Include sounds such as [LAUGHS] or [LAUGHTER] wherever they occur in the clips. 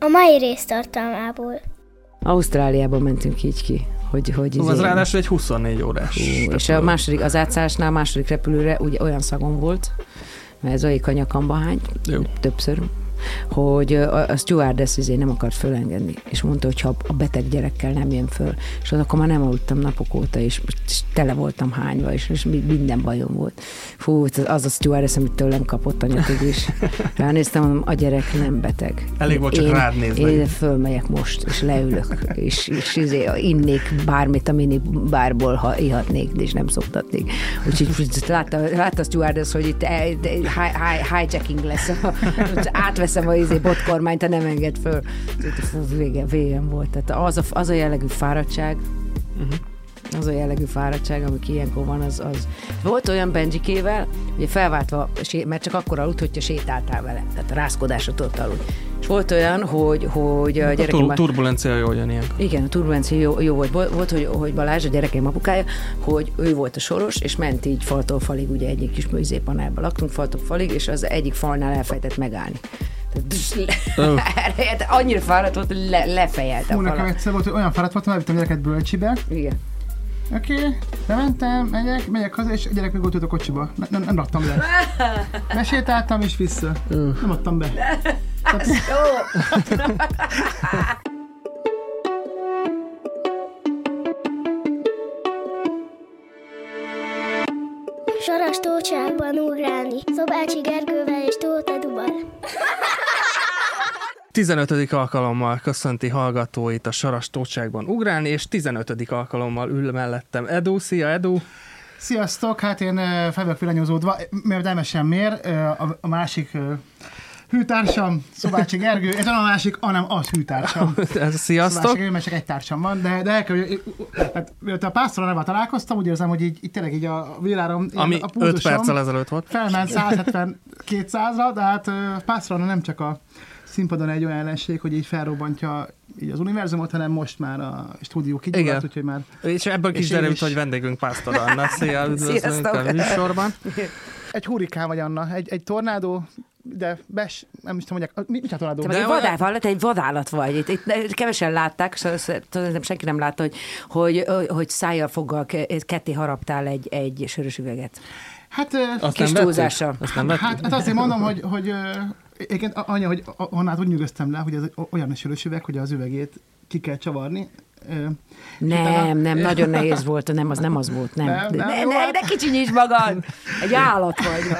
A mai résztartalmából. Ausztráliában mentünk így ki. Hogy, hogy Az izé- ráadásul egy 24 órás. Hú, és a második, az átszállásnál a második repülőre ugye olyan szagom volt, mert ez olyan a nyakamba hány, Jó. többször, hogy a, stewardess izé nem akart fölengedni, és mondta, hogy ha a beteg gyerekkel nem jön föl, és az akkor már nem aludtam napok óta, és, és tele voltam hányva, és, és mi- minden bajom volt. Fú, az- a stewardess, amit tőlem kapott anyatig is. Ránéztem, mondom, a gyerek nem beteg. Elég volt csak rád nézni. Én fölmegyek most, és leülök, és, és izé, innék bármit a mini bárból, ha ihatnék, és nem szoktatnék. Úgyhogy látta, látta a stewardess, hogy itt eh, hijacking lesz, [LAUGHS] átveszem a izé botkormányt, ha nem enged föl. Fú, vége, végem volt. Tehát az a, az a jellegű fáradtság, az a jellegű fáradtság, ami ilyenkor van, az, az. Volt olyan Benjikével, ugye felváltva, mert csak akkor aludt, hogyha sétáltál vele. Tehát a rászkodásra tudott aludni. És volt olyan, hogy, hogy a A gyerekem... már- turbulencia jó jön ilyen. igen, a turbulencia jó, jó volt. Volt, hogy, hogy Balázs, a gyerekeim apukája, hogy ő volt a soros, és ment így faltól falig, ugye egyik kis műzépanelben laktunk, faltól falig, és az egyik falnál elfelejtett megállni. Tehát le, annyira fáradt volt, hogy le, lefejelte Hú, nekem egyszer volt, hogy olyan fáradt voltam, elvittem a gyereket bölcsibe. Igen. Oké, okay, bementem, megyek, megyek haza, és a gyerek még ott ült a kocsiba. Ne, nem, nem raktam le. Besétáltam [LAUGHS] és vissza. Nem adtam be. [LAUGHS] Jó. Saras tócsákban ugrálni. Szobácsi Gergővel és Tóth Eduval. 15. alkalommal köszönti hallgatóit a Saras Tócságban ugrálni, és 15. alkalommal ül mellettem Edu. Szia, Edu! Sziasztok, hát én fel vagyok villanyozódva, mert elmesem miért. Ö, A, másik hűtársam, Szobácsi Gergő, ez nem a másik, hanem az hűtársam. [LAUGHS] Sziasztok! Szobácsi Gergő, mert csak egy társam van, de, de el kell, hogy, hát, a pásztorral nem találkoztam, úgy érzem, hogy így, így tényleg így a villárom, így Ami a 5 pulzusom perccel ezelőtt volt. felment 170-200-ra, de hát pásztorral nem csak a színpadon egy olyan ellenség, hogy így felrobbantja így az univerzumot, hanem most már a stúdió kigyulladt, úgyhogy már És ebből És én derült, is. hogy vendégünk Pásztor Anna. [LAUGHS] Szia, üdvözlünk a műsorban. [LAUGHS] egy hurikán vagy Anna, egy, egy tornádó, de bes, nem is tudom, mondják, mi, mit a tornádó? De egy vadállat, egy vadállat vagy. Itt, itt kevesen látták, szóval szerintem senki nem látta, hogy, hogy, hogy szájjal foggal ke- ketté haraptál egy, egy sörös üveget. Hát, Azt Kis túlzással. Hát, hát azért mondom, hogy, hogy egyébként anya, hogy a- onnát úgy nyugodtam le, hogy ez olyan sörös üveg, hogy az üvegét ki kell csavarni. Nem, nem, nagyon nehéz volt, nem, az nem az volt, nem. Nem, nem, ne, ne, ne kicsinyíts magad! Egy állat vagy.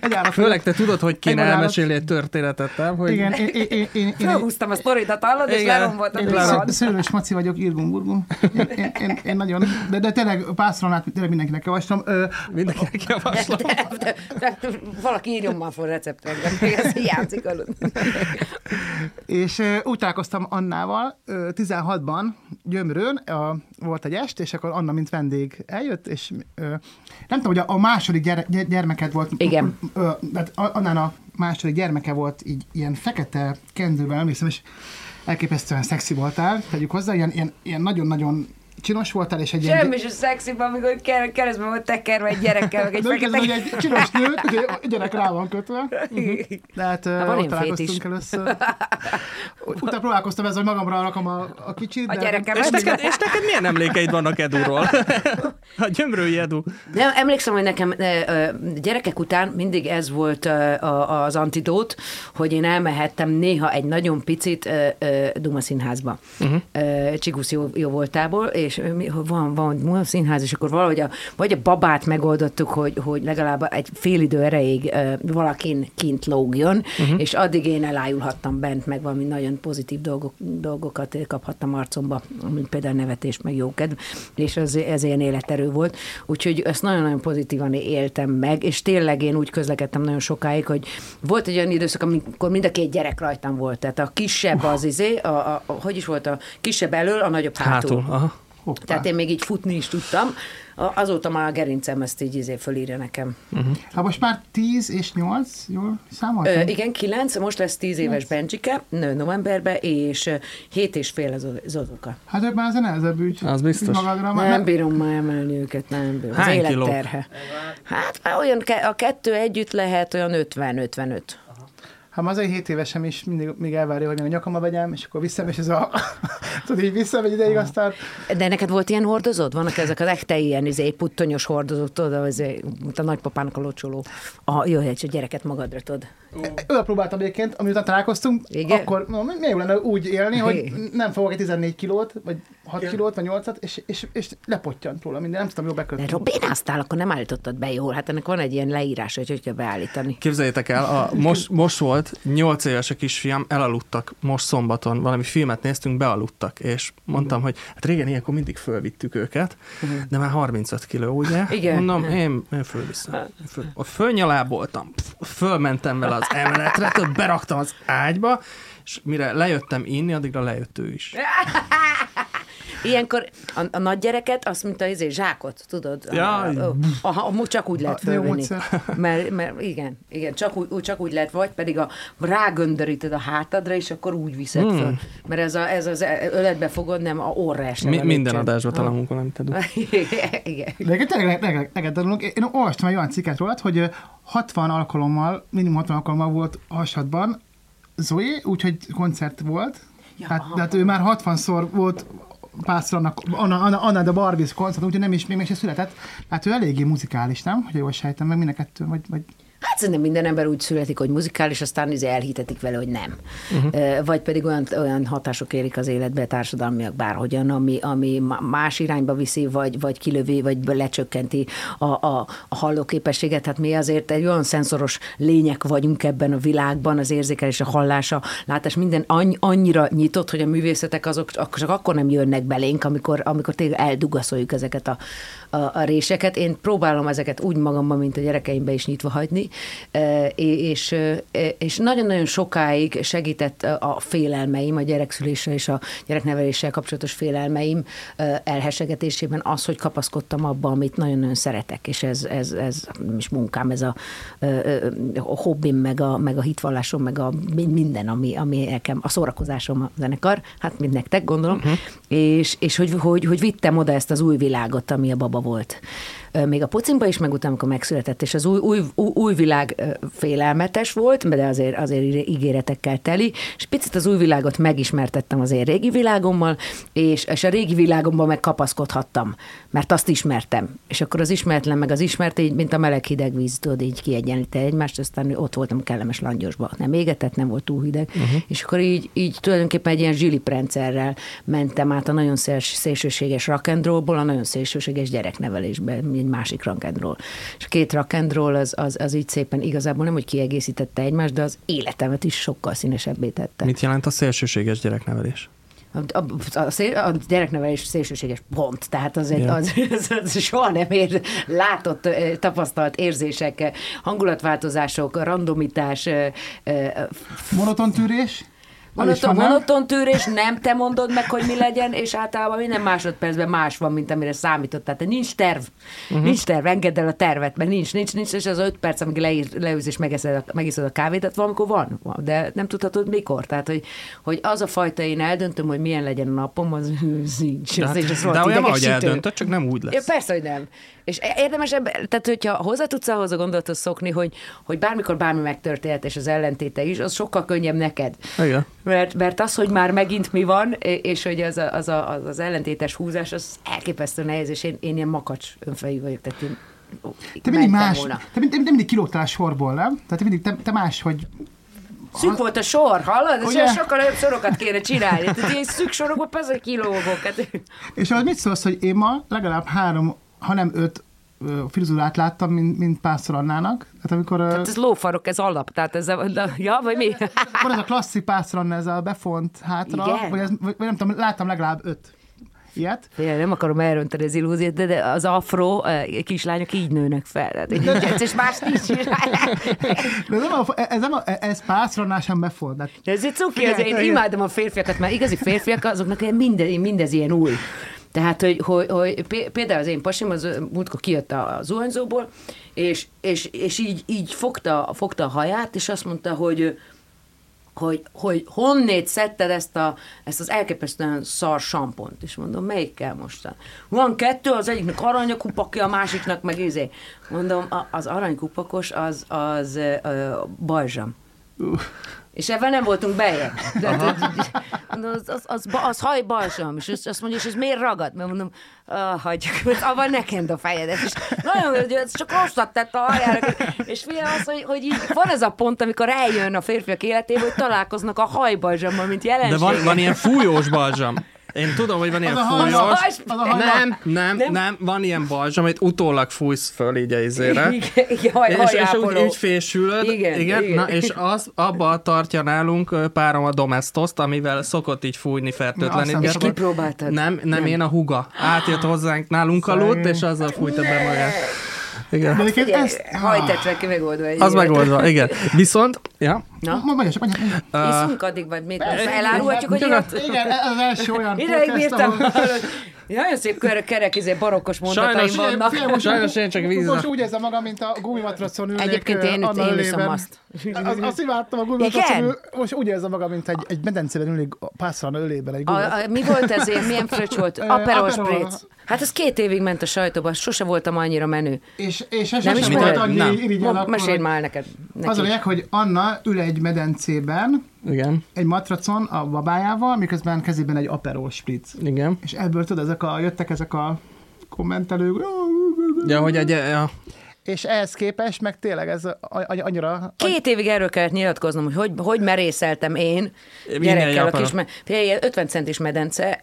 egy állat- Főleg te tudod, hogy kéne Egy elmesélni egy történetet, nem? Hogy Igen, én, én, én, én, Felhúztam a sztoridat, hallod, és leromboltam én, szőlős maci vagyok, irgum burgum. Én, én, én, én nagyon, de, de tényleg pásztoronát tényleg mindenkinek javaslom. Ö, mindenkinek javaslom. De, de, de, valaki írjon már fel receptre, ez játszik alatt. És úgy találkoztam Annával ö, 16-ban Gyömrőn, a, volt egy est, és akkor Anna, mint vendég eljött, és ö, nem tudom, hogy a, a második gyere, gy- gyermeked volt. Igen. Ö, tehát A- Annán a második gyermeke volt így ilyen fekete kendőben, emlékszem, és elképesztően szexi voltál, tegyük hozzá, ilyen, ilyen, ilyen nagyon-nagyon csinos voltál, és egy ilyen... Semmi sem szexi, amikor ke- keresztben volt tekerve egy gyerekkel, meg egy fekete... egy csinos nő, a gyerek rá van kötve. De hát van ott találkoztunk először. Utána próbálkoztam ezzel, hogy magamra rakom a, a kicsit. A de- gyerekem. És neked, és neked milyen emlékeid vannak Eduról? [LAUGHS] A gyömrői Edu. Nem, emlékszem, hogy nekem gyerekek után mindig ez volt az antidót, hogy én elmehettem néha egy nagyon picit Duma színházba. Uh-huh. Csigusz jó, jó voltából, és mi- van, van színház, és akkor valahogy a, vagy a babát megoldottuk, hogy, hogy legalább egy fél idő erejéig valakin kint lógjon, uh-huh. és addig én elájulhattam bent, meg valami nagyon pozitív dolgok, dolgokat kaphattam arcomba, mint például nevetés, meg jókedv, és ez, ez ilyen életerő volt. Úgyhogy ezt nagyon-nagyon pozitívan éltem meg, és tényleg én úgy közlekedtem nagyon sokáig, hogy volt egy olyan időszak, amikor mind a két gyerek rajtam volt. Tehát a kisebb az izé, a, a, a, hogy is volt a kisebb elől, a nagyobb hátul. Hátul. Aha. Hoppá. Tehát én még így futni is tudtam. Azóta már a gerincem ezt így izé fölírja nekem. Hát most már 10 és 8, jól számoltam? Ö, igen, kilenc, most lesz tíz éves Bencsike, nő novemberben, és ö, hét és fél az Zozuka. Hát ők már az a nehezebb ügy. Az biztos. Magadra, már- Nem bírom már emelni őket, nem bírom. Az Hány élet kiló? terhe. Hát olyan, ke- a kettő együtt lehet olyan 50-55. Hát az egy 7 évesem is mindig még elvárja, hogy még a nyakamba vegyem, és akkor visszamegy, és ez a... [LAUGHS] tudod, így visszamegy ideig, aztán... De neked volt ilyen hordozód? Vannak ezek az echte ilyen izé, puttonyos hordozók, tudod, az, mint a nagypapának a locsoló. A, jó, egy gyereket magadra tudod. Oda próbáltam egyébként, amiután találkoztunk, Igen? akkor no, milyen jó lenne úgy élni, hogy nem fogok egy 14 kilót, vagy 6 kilót, vagy 8-at, és, és, és lepottyant róla minden, nem tudtam jól De bekötni. robénáztál, akkor nem állítottad be jól. Hát ennek van egy ilyen leírás, hogy hogy kell beállítani. Képzeljétek el, a, [LAUGHS] most, most volt, 8 éves a kisfiam, elaludtak most szombaton, valami filmet néztünk, bealudtak, és mondtam, hogy hát régen ilyenkor mindig fölvittük őket, de már 35 kiló, ugye? Igen. Mondom, én, én fölviszem. Én Föl, fölnyaláboltam, fölmentem vele az emeletre, tudod, beraktam az ágyba, és mire lejöttem inni, addigra lejött ő is. [LAUGHS] Ilyenkor a, a nagy gyereket, azt mint a izé, zsákot, tudod? Ja. A, a, a, a, csak úgy lehet fölvenni. [LAUGHS] Mert, mert igen, igen csak, úgy, csak úgy lehet, vagy pedig a rágöndöríted a hátadra, és akkor úgy viszed hmm. föl. Mert ez, a, ez az öletbe fogod, nem a orra esne. Mi, minden lépcsőn. adásban találunk valamit tudunk. igen. Tényleg tanulunk. Én olvastam egy olyan cikket rólad, hogy ö, 60 alkalommal, minimum 60 alkalommal volt hasadban Zoe, úgyhogy koncert volt. Ja. Hát, de hát ő már 60-szor volt Pásztornak, Anna, Anna, Anna de Barbies koncert, úgyhogy nem is, még meg se született. Hát ő eléggé muzikális, nem? Hogy jól sejtem, meg mind a kettő, vagy, vagy Hát szerintem minden ember úgy születik, hogy muzikális, aztán izé elhitetik vele, hogy nem. Uh-huh. Vagy pedig olyan, olyan hatások érik az életbe, társadalmiak bárhogyan, ami, ami má- más irányba viszi, vagy, vagy kilövi, vagy lecsökkenti a, a, a hallóképességet. Hát mi azért egy olyan szenzoros lények vagyunk ebben a világban, az érzékelés, a hallás, a látás, minden annyi, annyira nyitott, hogy a művészetek azok csak akkor nem jönnek belénk, amikor, amikor tényleg eldugaszoljuk ezeket a, a, a réseket. Én próbálom ezeket úgy magamban, mint a gyerekeimbe is nyitva hagyni, e, és, e, és nagyon-nagyon sokáig segített a félelmeim, a gyerekszüléssel és a gyerekneveléssel kapcsolatos félelmeim e, elhesegetésében az, hogy kapaszkodtam abba, amit nagyon-nagyon szeretek, és ez, ez, ez nem is munkám, ez a, a hobbim, meg a, meg a hitvallásom, meg a min- minden, ami, ami nekem, a szórakozásom a zenekar, hát mint nektek gondolom, uh-huh. és, és hogy, hogy, hogy vittem oda ezt az új világot, ami a baba volt. Még a pocimba is, meg utána, amikor megszületett, és az új, új, új, világ félelmetes volt, de azért, azért ígéretekkel teli, és picit az új világot megismertettem az én régi világommal, és, és a régi világomban meg kapaszkodhattam, mert azt ismertem. És akkor az ismeretlen, meg az ismert, így, mint a meleg hideg víz, tudod, így kiegyenlíte egymást, aztán ott voltam kellemes langyosba. Nem égetett, nem volt túl hideg, uh-huh. és akkor így, így tulajdonképpen egy ilyen zsilip rendszerrel mentem át a nagyon széls, szélsőséges rock and rollból a nagyon szélsőséges gyereknevelésbe, egy másik rock and roll. És a két rock and roll az, az, az így szépen igazából nem, hogy kiegészítette egymást, de az életemet is sokkal színesebbé tette. Mit jelent a szélsőséges gyereknevelés? A, a, a, szél, a gyereknevelés szélsőséges pont, tehát az, egy, az, [LAUGHS] az, az soha nem ér, látott, eh, tapasztalt érzések, eh, hangulatváltozások, randomitás, eh, monoton tűrés. Az monoton, monoton tűrés, nem te mondod meg, hogy mi legyen, és általában minden másodpercben más van, mint amire számított. Tehát nincs terv, uh-huh. nincs terv, engedd el a tervet, mert nincs, nincs, nincs, és az öt perc, amíg leír, leülsz és megeszed a, megiszod a kávét, tehát valamikor van, van, de nem tudhatod mikor. Tehát, hogy, hogy az a fajta, én eldöntöm, hogy milyen legyen a napom, az, [LAUGHS] az nincs. De, Az, az, az de olyan, ahogy eldöntött, csak nem úgy Ja, lesz. persze, hogy nem. És érdemes ebben, tehát hogyha hozzá tudsz ahhoz a gondolathoz szokni, hogy, hogy bármikor bármi megtörténhet, és az ellentéte is, az sokkal könnyebb neked. Igen. Mert, mert az, hogy már megint mi van, és hogy az a, az, a, az, az ellentétes húzás, az elképesztő nehéz, és én, én ilyen makacs önfejű vagyok, tehát én Te mindig más, volna. te mindig, te mindig kilógtál a sorból, nem? Tehát te mindig, te, te más, hogy Szűk volt a sor, hallod? Ugye? És sokkal nagyobb sorokat kéne csinálni. Tehát ilyen szűk sorokban persze kilógok. Hát, És az mit szólsz, hogy én ma legalább három, ha nem öt ö, frizurát láttam, mint, mint Pásztor Annának. Tehát amikor ö, hát ez lófarok, ez alap. Tehát ez a, de, ja, vagy mi? van ez a klasszik Pásztor Anna, ez a befont hátra, Igen? vagy, ez, vagy, nem tudom, láttam legalább öt ilyet. Figyelj, nem akarom elrontani az illúziót, de, de az afro kislányok így nőnek fel. Tehát így, és más nincs. De ez nem, a, ez, nem a, ez Pásztor Anná sem. Tehát De ez egy cuki, én imádom a férfiakat, mert igazi férfiak, azoknak minden, mindez ilyen új. Tehát, hogy, hogy, hogy pé- például az én pasim, az ö, múltkor kijött a zuhanyzóból, és, és, és így, így fogta, fogta a haját, és azt mondta, hogy hogy, hogy honnét szedted ezt, a, ezt az elképesztően szar sampont. És mondom, melyikkel mostan? Van kettő, az egyiknek aranykupakja, a másiknak meg izé. Mondom, az aranykupakos az, az uh, bajzsam. És ebben nem voltunk bejebb. De, de, az, az, az, az, haj balsam, és azt mondja, és ez miért ragad? Mert mondom, ah, hagyjuk, avval nekend a fejedet. És nagyon, hogy ez csak rosszat tett a hajára. És figyelj az, hogy, hogy így van ez a pont, amikor eljön a férfiak életébe, hogy találkoznak a hajbalzsammal, mint jelenség. De van, van ilyen fújós balzsam. Én tudom, hogy van ilyen a fújós. hajs- az a Nem, nem, Nem? nem, van ilyen balzsam, amit utólag fújsz föl így a izére. [LAUGHS] Igen, igen, haj, És, és úgy, úgy fésülöd, Igen, igen, igen. Na, és az, abba tartja nálunk párom a domestoszt, amivel szokott így fújni, fertőtleníteni. És kipróbáltad? Nem, nem, nem, én a huga. Átjött hozzánk, nálunk aludt, és azzal fújta be magát. De Igen. egyébként Figyelj, ezt... hajtetve ki megoldva egy Az megoldva, igen. Viszont, ja, Na, Ma, mondja. mondja. iszunk addig, vagy mit? Elárulhatjuk, hogy? Igen, ez az első olyan Ideig bírtam. Nagyon szép kerek, kerek izé, barokkos mondataim Sajnos- vannak. Figyelj, most- Sajnos én csak vízre. Most úgy érzem magam, mint a gumimatracon ülnék Egyébként én, Anna én iszom azt. Az, azt imádtam a gumimatracon Igen? ül, most úgy érzem magam, mint egy, egy medencében ülnék pászran ölében egy A, gumimat. a, mi volt ezért? Milyen fröccs volt? Aperol. Spritz. Hát ez két évig ment a sajtóba, sose voltam annyira menő. És, és Nem sosem ismered? volt annyi Nem. irigyel mesélj már neked. Az a lényeg, hogy Anna ül egy medencében, igen, egy matracon a babájával, miközben kezében egy Aperol Spritz. igen. És ebből tudod, ezek a, jöttek ezek a kommentelők, Ja, hogy egy, ja, és ehhez képest meg tényleg ez annyira... Két évig erről kellett nyilatkoznom, hogy hogy, hogy merészeltem én gyerekkel a kis, me- figyelj, ilyen 50 centis medence,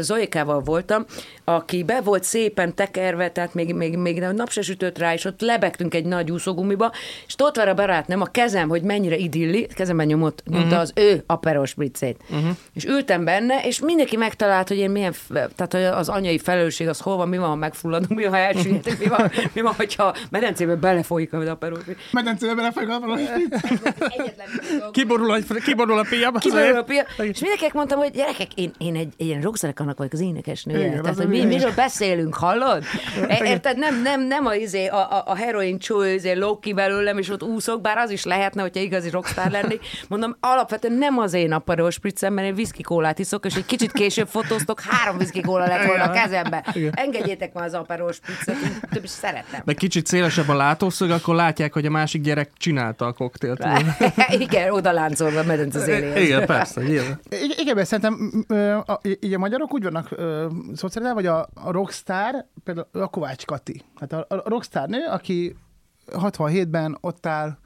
Zoikával voltam, aki be volt szépen tekerve, tehát még, még, még nap se sütött rá, és ott lebegtünk egy nagy úszógumiba, és ott van a barátnőm, a kezem, hogy mennyire idilli, kezemben nyomott, nyomta Mhm. az ő aperos spritzét. Uh-huh. És ültem benne, és mindenki megtalált, hogy én milyen, tehát hogy az anyai felelősség az hol van, mi van, ha megfulladunk, mi van, ha elsüllyedünk, mi van, mi van, hogyha medencébe belefolyik az aperos spritz. Medencében lefolyik Aperol Spritz. Egyetlen kiborul a, kiborul a piam. Kiberül a pia. És mindenkinek mondtam, hogy gyerekek, én, én egy, egy ilyen rockzenekarnak vagyok az énekesnője. Igen, Tehát, az hogy a mi, miről beszélünk, hallod? E- Érted? Nem, nem, nem a, izé, a, a, a heroin csó, izé, lók ki belőlem, és ott úszok, bár az is lehetne, hogyha igazi rockstar lennék. Mondom, alapvetően nem az én aperol spritzem, mert én whisky kólát iszok, és egy kicsit később fotóztok, három whisky kóla lett volna a kezembe. Engedjétek már az aperol spritzet, én több is szeretem. De kicsit szélesebb a látószög, akkor látják, hogy a másik gyerek csinálta a koktélt. [LAUGHS] Igen, oda láncolva a medence széléhez. Igen, persze, nyilván. Igen, igen, mert szerintem így a magyarok úgy vannak hogy a, a rockstar, például a Kovács Kati. Hát a, a rockstar nő, aki 67-ben ott áll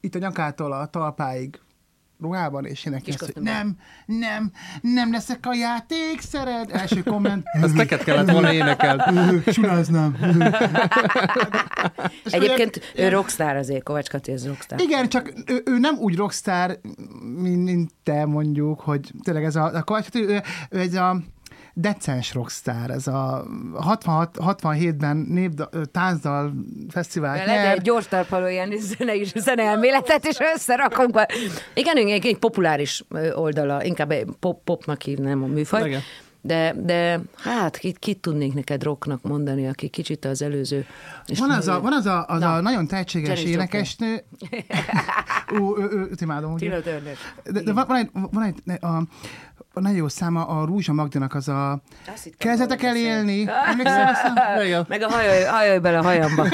itt a nyakától a talpáig ruhában, és énekel, azt, hogy nem, nem, nem leszek a játékszered. Első komment. [LAUGHS] Ezt neked kellett volna énekeld. [LAUGHS] Csuláznám. [LAUGHS] Egyébként ő rockstar azért, Kovács Kati, ez rockstar. Igen, csak ő, ő nem úgy rockstar, mint, te mondjuk, hogy tényleg ez a, a Kovács, ő, ő, ő ez a decens rockstar, ez a 66, 67-ben népda, ö, táncdal fesztivált Legyen egy gyors tarpaló ilyen zene is, zeneelméletet, és összerakunk. Igen, igen, egy populáris oldala, inkább egy pop, popnak hívnám a műfaj. Igen. De, de hát kit, kit tudnék neked rocknak mondani, aki kicsit az előző. És Van az a, van az a, az Na. a nagyon tehetséges Janis énekesnő. Ú, ő, ő, őt imádom. Tina Turner. De, de van, van egy, van egy a, a nagyon jó száma, a Rúzsa Magdinak az a Kezdetek el élni. Emlékszel azt? Igen. [LAUGHS] Meg a hajolj, hajolj bele a hajamba.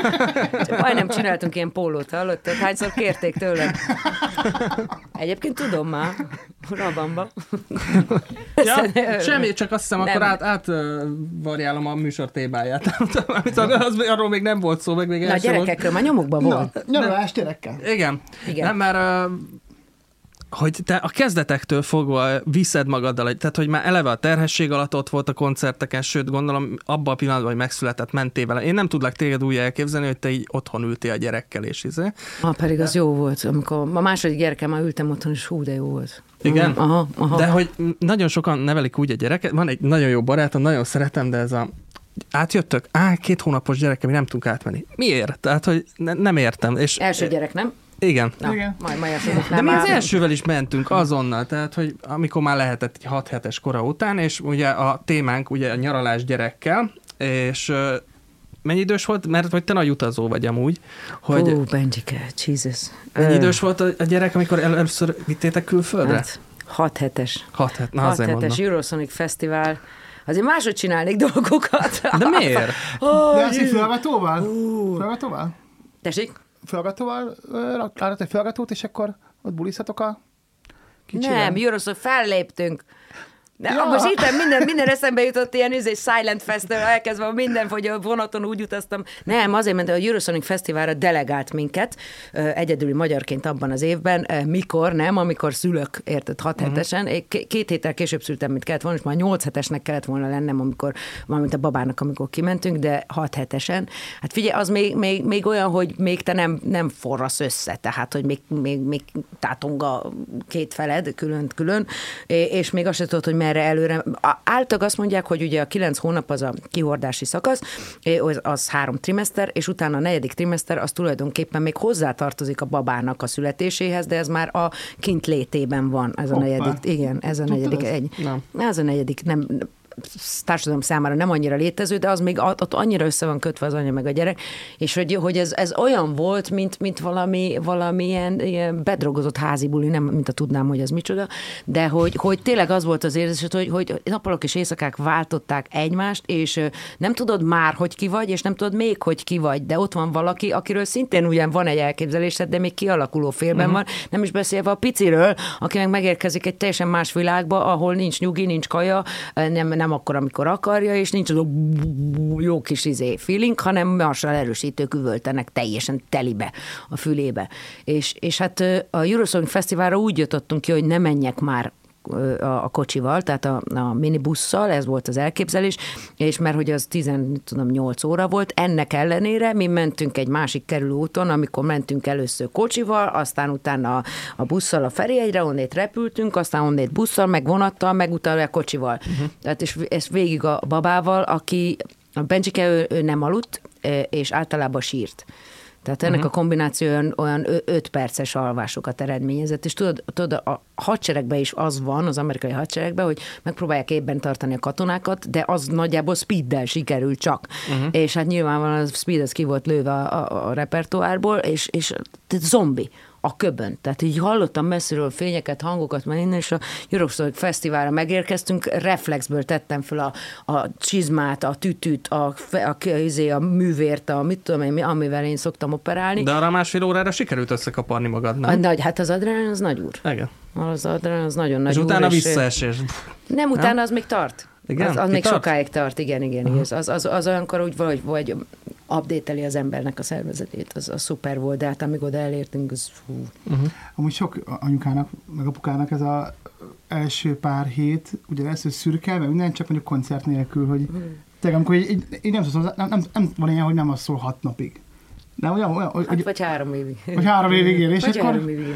Csak majdnem csináltunk ilyen pólót, hallottad? Hányszor kérték tőlem? Egyébként tudom már. Rabamba. Ja, semmi, csak azt hiszem, Nem. akkor át, át ö, variálom a műsor témáját. [LAUGHS] Amit az, arról még nem volt szó, meg még Na, sem volt. gyerekekről már nyomokban Na, volt. nyaralás gyerekkel. Igen. Igen. Nem, mert hogy te a kezdetektől fogva viszed magaddal, tehát hogy már eleve a terhesség alatt ott volt a koncerteken, sőt gondolom abban a pillanatban, hogy megszületett, mentél vele. Én nem tudlak téged úgy elképzelni, hogy te így otthon ültél a gyerekkel, és izé. Ah, pedig az jó volt, amikor a második gyerekem már ültem otthon, és hú, de jó volt. Igen? Mm, Aha, aha. De hogy nagyon sokan nevelik úgy a gyereket, van egy nagyon jó barátom, nagyon szeretem, de ez a átjöttök, á, két hónapos gyerekem, mi nem tudunk átmenni. Miért? Tehát, hogy ne, nem értem. És Első gyerek, nem? Igen. Na, Igen. majd majd De mi az elsővel is mentünk azonnal, tehát, hogy amikor már lehetett egy 6 hetes kora után, és ugye a témánk ugye a nyaralás gyerekkel, és mennyi idős volt? Mert hogy te nagy utazó vagy amúgy, hogy Ó, Benjike, Jesus. mennyi idős volt a, gyerek, amikor először vittétek külföldre? Hát, hat hetes. 6 het, na Hat azért hetes. Eurosonic Fesztivál. Azért máshogy csinálnék dolgokat. De miért? De azt így fölgatóval? Fölgatóval? Tessék? Fölgatóval, látott egy fölgatót, és akkor ott bulizhatok a kicsivel? Nem, Euroszor felléptünk. De Ja. most itt minden, minden eszembe jutott ilyen izé, Silent Festival, elkezdve minden, hogy a vonaton úgy utaztam. Nem, azért ment, a Eurosonic Fesztiválra delegált minket, egyedüli magyarként abban az évben. Mikor, nem? Amikor szülök, érted, hat Mhm. hetesen. Két héttel később szültem, mint kellett volna, és már nyolc hetesnek kellett volna lennem, amikor, valamint a babának, amikor kimentünk, de hat hetesen. Hát figyelj, az még, még, még olyan, hogy még te nem, nem forrasz össze, tehát, hogy még, még, még tátong a két feled külön-külön, és még azt sem tudod, hogy merre előre. Általában azt mondják, hogy ugye a kilenc hónap az a kihordási szakasz, az, az három trimester, és utána a negyedik trimester az tulajdonképpen még hozzátartozik a babának a születéséhez, de ez már a kint létében van, ez a Hoppá. negyedik. Igen, ez a Tudtad negyedik. ezt? Egy, Nem. Ez a negyedik, nem, társadalom számára nem annyira létező, de az még ott annyira össze van kötve az anya meg a gyerek, és hogy, hogy ez, ez olyan volt, mint, mint valami, valamilyen ilyen bedrogozott házi buli, nem mint a tudnám, hogy az micsoda, de hogy, hogy tényleg az volt az érzés, hogy, hogy nappalok és éjszakák váltották egymást, és nem tudod már, hogy ki vagy, és nem tudod még, hogy ki vagy, de ott van valaki, akiről szintén ugyan van egy elképzelésed, de még kialakuló félben uh-huh. van, nem is beszélve a piciről, aki meg megérkezik egy teljesen más világba, ahol nincs nyugi, nincs kaja, nem, nem akkor, amikor akarja, és nincs az a jó kis izé feeling, hanem marsal erősítők üvöltenek teljesen telibe a fülébe. És, és hát a Eurosong Fesztiválra úgy jutottunk ki, hogy ne menjek már a, a kocsival, tehát a, a minibusszal, ez volt az elképzelés, és mert hogy az 10, tudom, 8 óra volt, ennek ellenére mi mentünk egy másik kerülőúton, amikor mentünk először kocsival, aztán utána a, a busszal a Ferihegyre, onnét repültünk, aztán onnét busszal, meg vonattal, meg utána a kocsival. Uh-huh. Tehát és ezt végig a babával, aki a Bencsike, ő, ő nem aludt, és általában sírt. Tehát ennek uh-huh. a kombináció olyan, olyan 5 perces alvásokat eredményezett, és tudod, tudod, a hadseregben is az van, az amerikai hadseregben, hogy megpróbálják évben tartani a katonákat, de az nagyjából speeddel sikerül csak. Uh-huh. És hát nyilvánvalóan a speed az ki volt lőve a, a, a repertoárból, és, és zombi a köbön. Tehát így hallottam messziről fényeket, hangokat, mert innen is a Europe Fesztiválra megérkeztünk, reflexből tettem fel a, a csizmát, a tütűt, a, a, a, a művért, a mit tudom én, mi, amivel én szoktam operálni. De arra másfél órára sikerült összekaparni magad, A nem? nagy, hát az adrenalin az nagy úr. Igen. Az adrenalin az nagyon nagy És úr. utána visszaesés. Nem, utána az még tart. Igen? Az, az még tart? sokáig tart, igen, igen. Uh-huh. Az, az, az, az olyankor úgy vagy, vagy update az embernek a szervezetét, az, az szuper volt, de hát amíg oda elértünk, az fú. Amúgy sok anyukának, meg apukának ez a első pár hét, ugye első szürke, meg minden, csak mondjuk koncert nélkül, hogy tényleg, amikor így, így, így nem, szól, nem, nem, nem, van ilyen, hogy nem az szól hat napig. Nem, olyan, olyan hogy, Hát, vagy három évig. hogy három évig él, és vagy akkor, évig.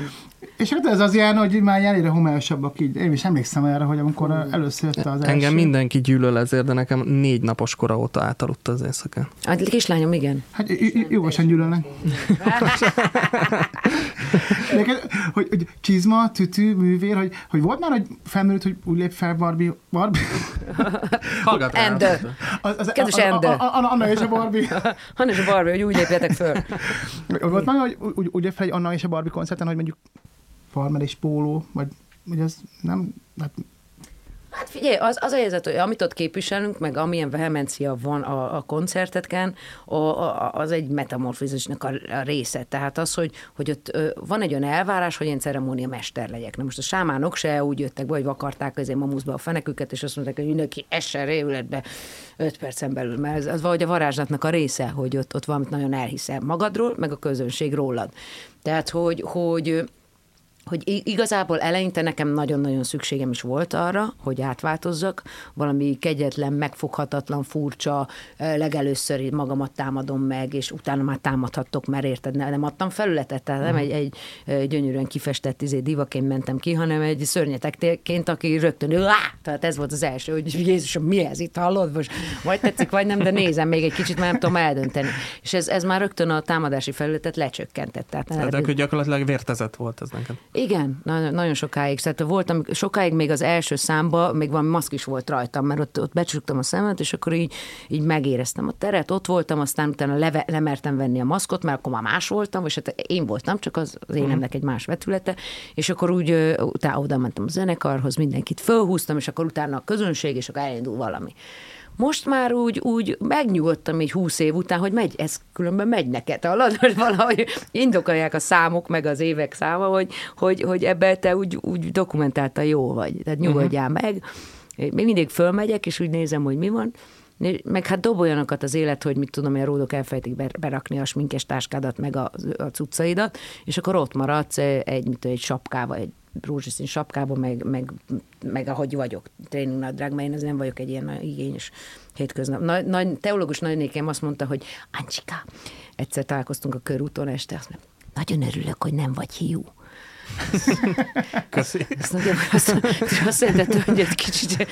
És akkor ez az ilyen, hogy már ennyire homályosabbak így. Én is emlékszem erre, hogy amikor először jött az első. Engem mindenki gyűlöl ezért, de nekem négy napos kora óta átaludt az éjszaka. A kislányom, igen. Hát jogosan gyűlölnek. [LAUGHS] Neked, hogy, hogy csizma, tütű, művér, hogy, hogy volt már, hogy felmerült, hogy úgy lép fel Barbie, Barbie? [LAUGHS] Hallgat rá. Kedves a- Anna és a Barbie. [LAUGHS] Hanna és a Barbie, hogy úgy lépjetek föl. Volt már, hogy úgy, úgy lép fel egy Anna és a Barbie koncerten, hogy mondjuk farmer és póló, vagy, vagy ez nem, hát Hát figyelj, az, az a helyzet, hogy amit ott képviselünk, meg amilyen vehemencia van a, a koncerteken, a, a, az egy metamorfizisnak a, a része. Tehát az, hogy, hogy ott ö, van egy olyan elvárás, hogy én ceremónia mester legyek. Na most a sámánok se úgy jöttek be, hogy vakarták azért mamuszba a feneküket, és azt mondták, hogy mindenki essen réületbe öt percen belül, mert ez, az valahogy a varázslatnak a része, hogy ott, ott valamit nagyon elhiszel magadról, meg a közönség rólad. Tehát, hogy, hogy hogy igazából eleinte nekem nagyon-nagyon szükségem is volt arra, hogy átváltozzak, valami kegyetlen, megfoghatatlan, furcsa, legelőször magamat támadom meg, és utána már támadhattok, mert érted, ne- nem adtam felületet, tehát nem egy, egy eh, gyönyörűen kifestett izé, divaként mentem ki, hanem egy szörnyetekként, aki rögtön, Á! tehát ez volt az első, hogy Jézusom, mi ez itt, hallod? Most vagy tetszik, vagy nem, de nézem még egy kicsit, mert nem tudom eldönteni. És ez, ez már rögtön a támadási felületet lecsökkentett. Tehát, Tehát akkor gyakorlatilag vértezett volt ez neked. Igen, nagyon, nagyon sokáig. Tehát voltam, sokáig még az első számba, még valami maszk is volt rajtam, mert ott, ott becsuktam a szemet, és akkor így, így megéreztem a teret, ott voltam, aztán utána leve, lemertem venni a maszkot, mert akkor már más voltam, és hát én voltam, csak az, az énemnek egy más vetülete, és akkor úgy utána oda mentem a zenekarhoz, mindenkit fölhúztam, és akkor utána a közönség, és akkor elindul valami. Most már úgy, úgy megnyugodtam így húsz év után, hogy megy, ez különben megy neked, hallod, hogy valahogy indokolják a számok, meg az évek száma, hogy, hogy, hogy ebbe te úgy, úgy dokumentálta jó vagy, tehát nyugodjál uh-huh. meg. Én mindig fölmegyek, és úgy nézem, hogy mi van, meg hát dob olyanokat az élet, hogy mit tudom, a ródok elfejtik berakni a sminkes táskádat, meg a, a cuccaidat, és akkor ott maradsz egy, mit egy sapkával, egy rózsaszín sapkában, meg, meg, meg ahogy vagyok, tréningnadrág, mert én az nem vagyok egy ilyen igényes hétköznap. Nagy, nagy, teológus nagynékem azt mondta, hogy Ancsika, egyszer találkoztunk a körúton este, azt mondta, nagyon örülök, hogy nem vagy hiú. [LAUGHS] Köszi. Azt mondja, azt, azt jelentette, hogy egy kicsit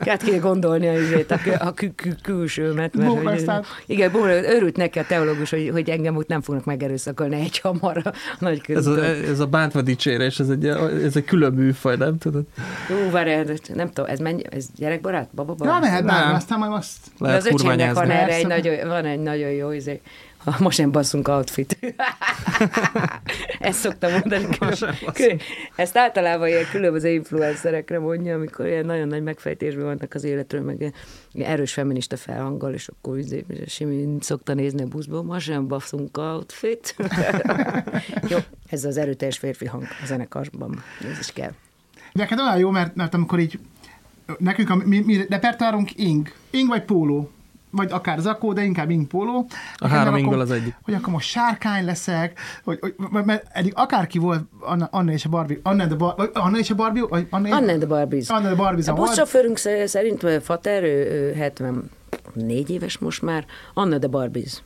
át kéne gondolni a, a, a kül, kül, külsőmet. Mert, hogy, igen, örült neki a teológus, hogy, hogy engem úgy nem fognak megerőszakolni egy hamar a nagy ez a, ez a bántva dicsérés, ez egy, ez egy külön műfaj, nem tudod? Jó, várj, nem tudom, ez, mennyi, ez gyerekbarát? Bababarát? Ja, mehet bármi, aztán majd azt... Lehet az öcsémnek van erre egy nagyon, van egy nagyon jó izé, [LAUGHS] most nem basszunk outfit. [LAUGHS] Ezt szoktam mondani. [LAUGHS] Külön, ezt általában ilyen különböző influencerekre mondja, amikor ilyen nagyon nagy megfejtésben vannak az életről, meg erős feminista felhanggal, és akkor izé, Simi szokta nézni a buszból, ma sem basszunk outfit. jó, ez az erőteljes férfi hang a zenekarban. Ez is kell. Neked olyan jó, mert, mert amikor így nekünk a mi, mi repertoárunk ing, ing vagy póló vagy akár zakó, de inkább póló. A három ingből az egyik. Hogy akkor most sárkány leszek, hogy, hogy mert eddig akárki volt Anna, Anna és a Barbie, Anna, de Bar, Anna és a Barbie, vagy Anna, Anna de Barbie. Anna de Barbie. A buszsofőrünk szerint Fater, 70 négy éves most már, Anna de Barbies.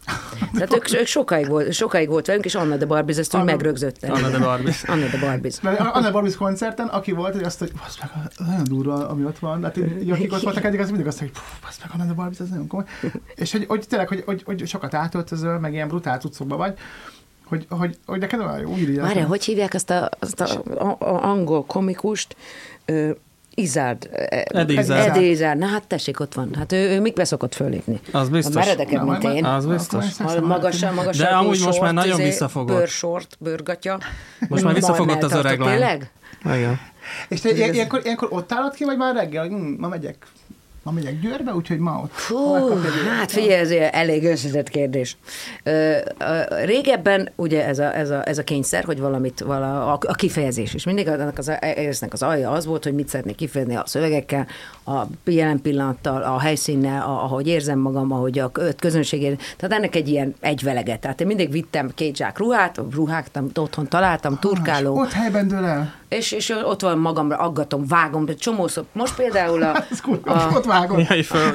Tehát ők, ők sokáig, volt, sokáig volt velünk, és Anna de Barbies ezt úgy megrögzötte. Anna de Barbies. Anna de. Mert Anna de Barbies koncerten, aki volt, hogy azt, hogy meg, nagyon durva, ami ott van. Hát így, akik ott voltak eddig, az mindig azt, hogy basz meg Anna de Barbies, ez nagyon komoly. És hogy, hogy tényleg, hogy, hogy, hogy sokat átöltözöl, meg ilyen brutál cuccokban vagy hogy, hogy, hogy neked olyan jó írja. Várja, hogy hívják azt a, azt a, a, a angol komikust, Izárd. Izárd. Edi Izárd. Na hát tessék, ott van. Hát ő, ő mikbe szokott fölépni? Az biztos. Meredekebb, mint én. Az biztos. Magasan, magasan. De amúgy most már nagyon izé, visszafogott. Bőrsort, bőrgatja. Most már visszafogott az öreg lány. Tényleg? Igen. És te ilyenkor, ilyenkor ott állod ki, vagy már reggel, hogy hm, ma megyek Ma megyek Győrbe, úgyhogy ma ott. Hú, hát figyelj, ez elég összetett kérdés. Régebben ugye ez a, ez a, ez a kényszer, hogy valamit, vala, a, a kifejezés is. Mindig annak az, egésznek az alja az volt, hogy mit szeretnék kifejezni a szövegekkel, a jelen pillanattal, a helyszínnel, ahogy érzem magam, ahogy a közönségért. Tehát ennek egy ilyen egyvelege. Tehát én mindig vittem két zsák ruhát, ruháktam, otthon találtam, turkáló. Ott helyben dől el. És, és ott van magamra, aggatom, vágom, de csomószor. Most például a... [LAUGHS] a ott vágom. Jaj, föl.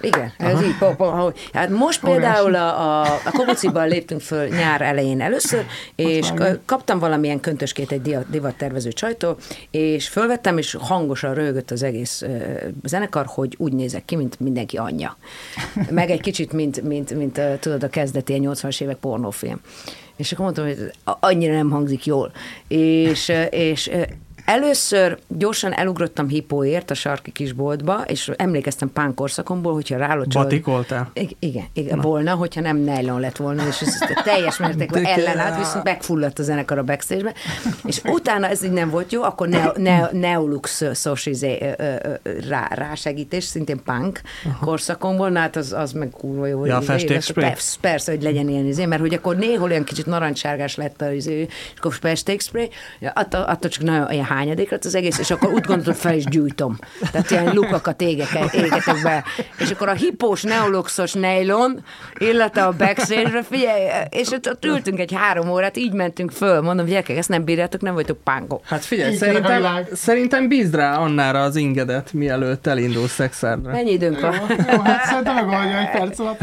Igen, ez így. Po, po, hát most például a, a, a Kobuciban léptünk föl nyár elején először, és kaptam valamilyen köntöskét egy divattervező csajtól, és fölvettem, és hangosan rögött az egész zenekar, hogy úgy nézek ki, mint mindenki anyja. Meg egy kicsit, mint, mint, mint, mint tudod, a kezdeti 80-as évek pornófilm. És akkor mondtam, hogy annyira nem hangzik jól. És, és Először gyorsan elugrottam hipóért a sarki kisboltba, és emlékeztem pánkorszakomból, hogyha rálocsol... Batikoltál? Igen, igen volna, hogyha nem nylon lett volna, és ez teljes mértékben [LAUGHS] ellenállt, viszont megfulladt a zenekar a backstage és utána ez így nem volt jó, akkor ne, ne, Neolux izé, rá, rásegítés, szintén punk Aha. korszakomból, na hát az, az meg kurva jó. Ja, izé? Persze, persze, hogy legyen ilyen izé, mert hogy akkor néhol olyan kicsit narancssárgás lett az izé, és akkor festékspray, attól, attól csak nagyon ilyen hányadék lett az egész, és akkor úgy gondoltam, fel is gyújtom. Tehát ilyen lukakat égek, égetek be. És akkor a hipós neoloxos nylon illata a backstage-re, figyelj, és ott, ott ültünk egy három órát, így mentünk föl, mondom, gyerekek, ezt nem bírjátok, nem vagytok pánkok. Hát figyelj, szerintem, szerintem bízd rá Annára az ingedet, mielőtt elindul szexárra. Mennyi időnk van? Jó, hát szerintem megoldja egy perc alatt.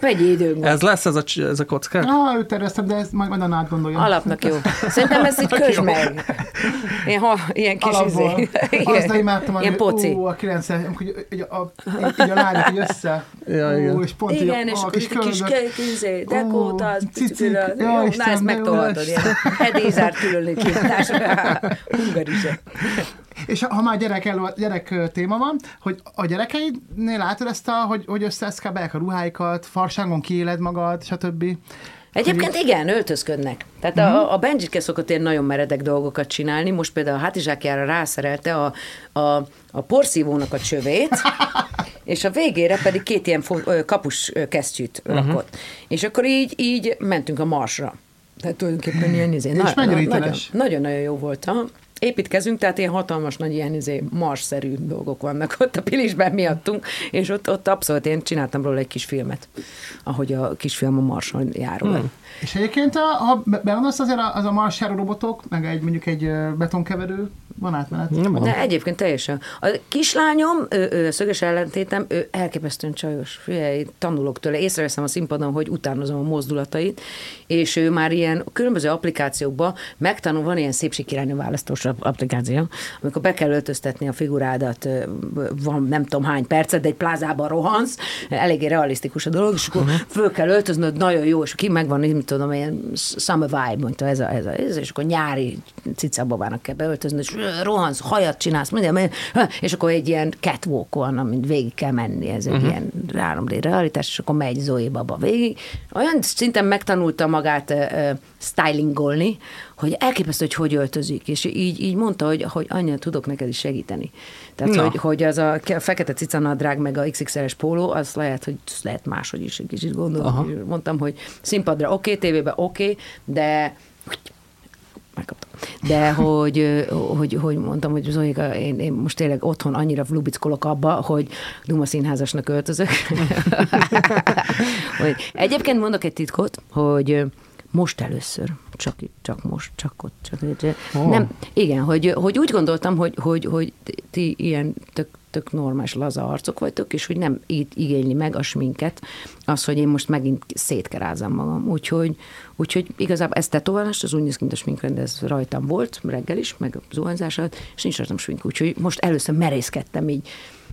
Mennyi időnk van? Ez lesz ez a, ez a kocka? Ah, őt terveztem, de ezt majd, majd Annát gondolja. Alapnak jó. Szerintem ezt itt közd meg. Én, ha, ilyen kis izé. Azt imádtam, ilyen poci. Ó, a 90, hogy így a, a, így a lányok így össze. Ja, igen. Ó, és pont igen, így, és a, kis kis, kis izé, dekóta, az cicik. Ja, na, ezt megtolhatod. Edézár különlő kiadás. [LAUGHS] Hungarise. És ha már gyerek, elő, gyerek téma van, hogy a gyerekeidnél látod ezt a, hogy, hogy összeeszkábálják a ruháikat, farsangon kiéled magad, stb. Egyébként igen, öltözködnek. Tehát uh-huh. a, mhm. a Benjike szokott ilyen nagyon meredek dolgokat csinálni, most például a hátizsákjára rászerelte a, a, a porszívónak a csövét, [LAUGHS] és a végére pedig két ilyen fo- kapus kesztyűt Mhm. rakott. És akkor így, így mentünk a marsra. Tehát tulajdonképpen ilyen izé. És mennyire nagyon, nagyon-nagyon jó volt. Ha? Építkezünk, tehát ilyen hatalmas nagy ilyen izé, marsszerű dolgok vannak ott a Pilisben miattunk, és ott, ott abszolút én csináltam róla egy kis filmet, ahogy a kisfilm a Marson járul. Hmm. És egyébként, a, ha be- belegondolsz azért az a marsjáró robotok, meg egy mondjuk egy betonkeverő, van átmenet. Nem van. De egyébként teljesen. A kislányom, ő, ő, szöges ellentétem, ő elképesztően csajos. Figyelj, tanulok tőle, észreveszem a színpadon, hogy utánozom a mozdulatait, és ő már ilyen különböző applikációkban megtanul, van ilyen szépségkirálynő választós applikáció, amikor be kell öltöztetni a figurádat, van nem tudom hány percet, de egy plázában rohansz, eléggé realisztikus a dolog, és akkor uh-huh. föl kell öltöznöd, nagyon jó, és ki megvan, mit tudom, ilyen summer vibe, mondta ez a, ez a, ez, és akkor nyári cicababának kell beöltözni, és rohansz, hajat csinálsz, minden, és akkor egy ilyen catwalk van, amit végig kell menni, ez egy uh-huh. ilyen 3D realitás, és akkor megy Zoe baba végig. Olyan szinten megtanulta magát uh, stylingolni, hogy elképesztő, hogy hogy öltözik, és így, így mondta, hogy, hogy anya, tudok neked is segíteni. Tehát, Na. hogy, hogy az a ke- fekete cicanadrág, meg a XXL-es póló, az lehet, hogy az lehet máshogy is egy kicsit gondolom. Mondtam, hogy színpadra oké, okay, tévébe oké, okay, de megkaptam. De [LAUGHS] hogy, hogy, hogy mondtam, hogy Zoika, én, én most tényleg otthon annyira lubickolok abba, hogy Duma színházasnak öltözök. [LAUGHS] [LAUGHS] hogy egyébként mondok egy titkot, hogy most először, csak, csak most, csak ott, csak. Oh. Nem, igen, hogy, hogy úgy gondoltam, hogy, hogy, hogy ti ilyen tök, tök normális, laza arcok vagytok, és hogy nem így igényli meg a sminket, az, hogy én most megint szétkerázom magam. Úgyhogy, úgyhogy igazából ez tetoválás, az úgy néz ki, mint a sminkrend, ez rajtam volt, reggel is, meg a zuhanyzás alatt, és nincs rajtam smink, úgyhogy most először merészkedtem így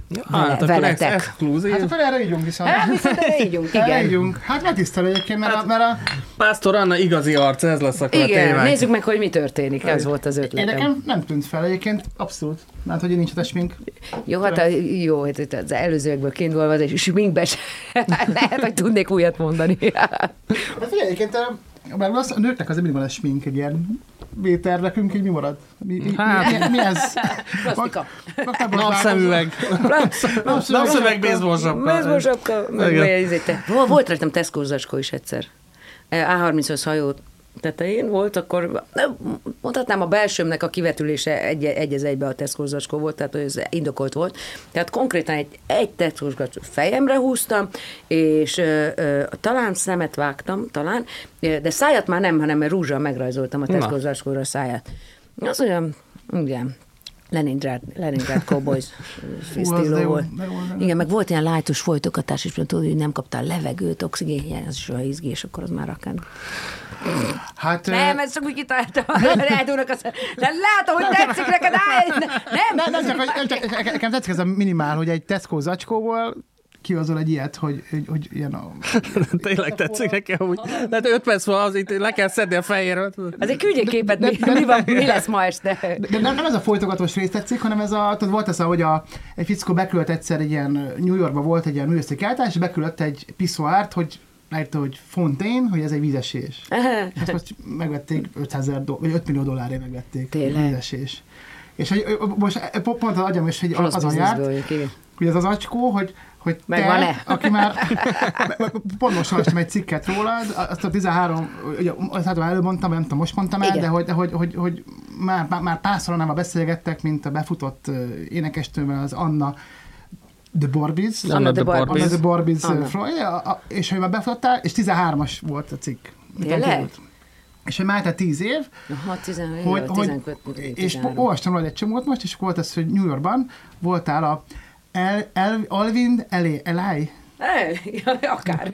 vele, Hát akkor ez veletek. exkluzív. Hát akkor erre ígyunk viszont. Hát viszont erre [LAUGHS] ígyunk, Erre igen. ígyunk. Hát megtisztelő egyébként, mert, a, mert a, Pásztor Anna igazi arc, ez lesz akkor a Igen, témánk. nézzük meg, hogy mi történik, ez volt az én ötletem. nekem nem tűnt fel egyébként, abszolút. Mert hogy én nincs a smink. Jó, hát a, jó, hát az előzőekből kiindulva, az és sminkbe se, [LAUGHS] lehet, hogy tudnék újat mondani. De figyelj, egyébként mert az, a nőknek azért mindig van a smink, egy ilyen Péter, nekünk így mi marad? Mi, mi, Hát- mi, mi ez? Plastika. Napszemüveg. Napszemüveg, baseball sapka. Baseball sapka, izé Vol- Volt rajtam Tesco is egyszer. A35 hajó tetején volt, akkor mondhatnám a belsőmnek a kivetülése egy, egy az egybe a Tesco volt, tehát ez indokolt volt. Tehát konkrétan egy, egy Tesco fejemre húztam, és ö, ö, talán szemet vágtam, talán, de szájat már nem, hanem rúzsal megrajzoltam a Tesco a száját. Az olyan, igen, Leningrad, Leningrad Cowboys [LAUGHS] stíló volt. Igen, meg volt ilyen lájtos folytogatás is, mert tudod, hogy nem kaptál levegőt, oxigénhiány, az is olyan izgi, és akkor az már akár. Hát, Nem, ez csak úgy kitaláltam. [LAUGHS] Azt, de látom, hogy tetszik neked, állj! Nem, nekem tetszik ez a minimál, hogy egy Tesco zacskóból kihozol egy ilyet, hogy, hogy, hogy ilyen a... [LAUGHS] Tényleg tetszik nekem úgy. Tehát 5 perc van, az itt le kell szedni a fejéről. Azért küldj egy képet, mi, mi, van, mi lesz ma este. De nem, nem ez a folytogatós rész tetszik, hanem ez a, tudod, volt ez, hogy a, egy fickó beküldött egyszer egy ilyen, New Yorkban volt egy ilyen művészeti kiállítás, és beküldött egy piszoárt, hogy leírta, hogy Fontaine, hogy ez egy vízesés. És ezt most megvették 500 ezer do- vagy 5 millió dollárért megvették. Tényleg? Vízesés. És hogy most pont az agyam is, hogy Olasz azon járt, hogy ez az acskó, hogy, hogy Megvan-e? te, aki már, pont most olvastam egy cikket rólad, azt a 13, ugye, azt hát előbb mondtam, nem tudom, most mondtam el, Igen. de hogy, de hogy, hogy, hogy már, már, párszor beszélgettek, mint a befutott énekestőmmel az Anna The Barbies. Anna the Barbies. Anna The a- és hogy már befutottál, és 13-as volt a cikk. Tényleg? És hogy már te 10 év, Aha, 15, hogy, hogy, 15, és 13. olvastam rajta egy csomót most, és volt az, hogy New Yorkban voltál a El, El, Alvin Elé, Elai, Eh, Akár.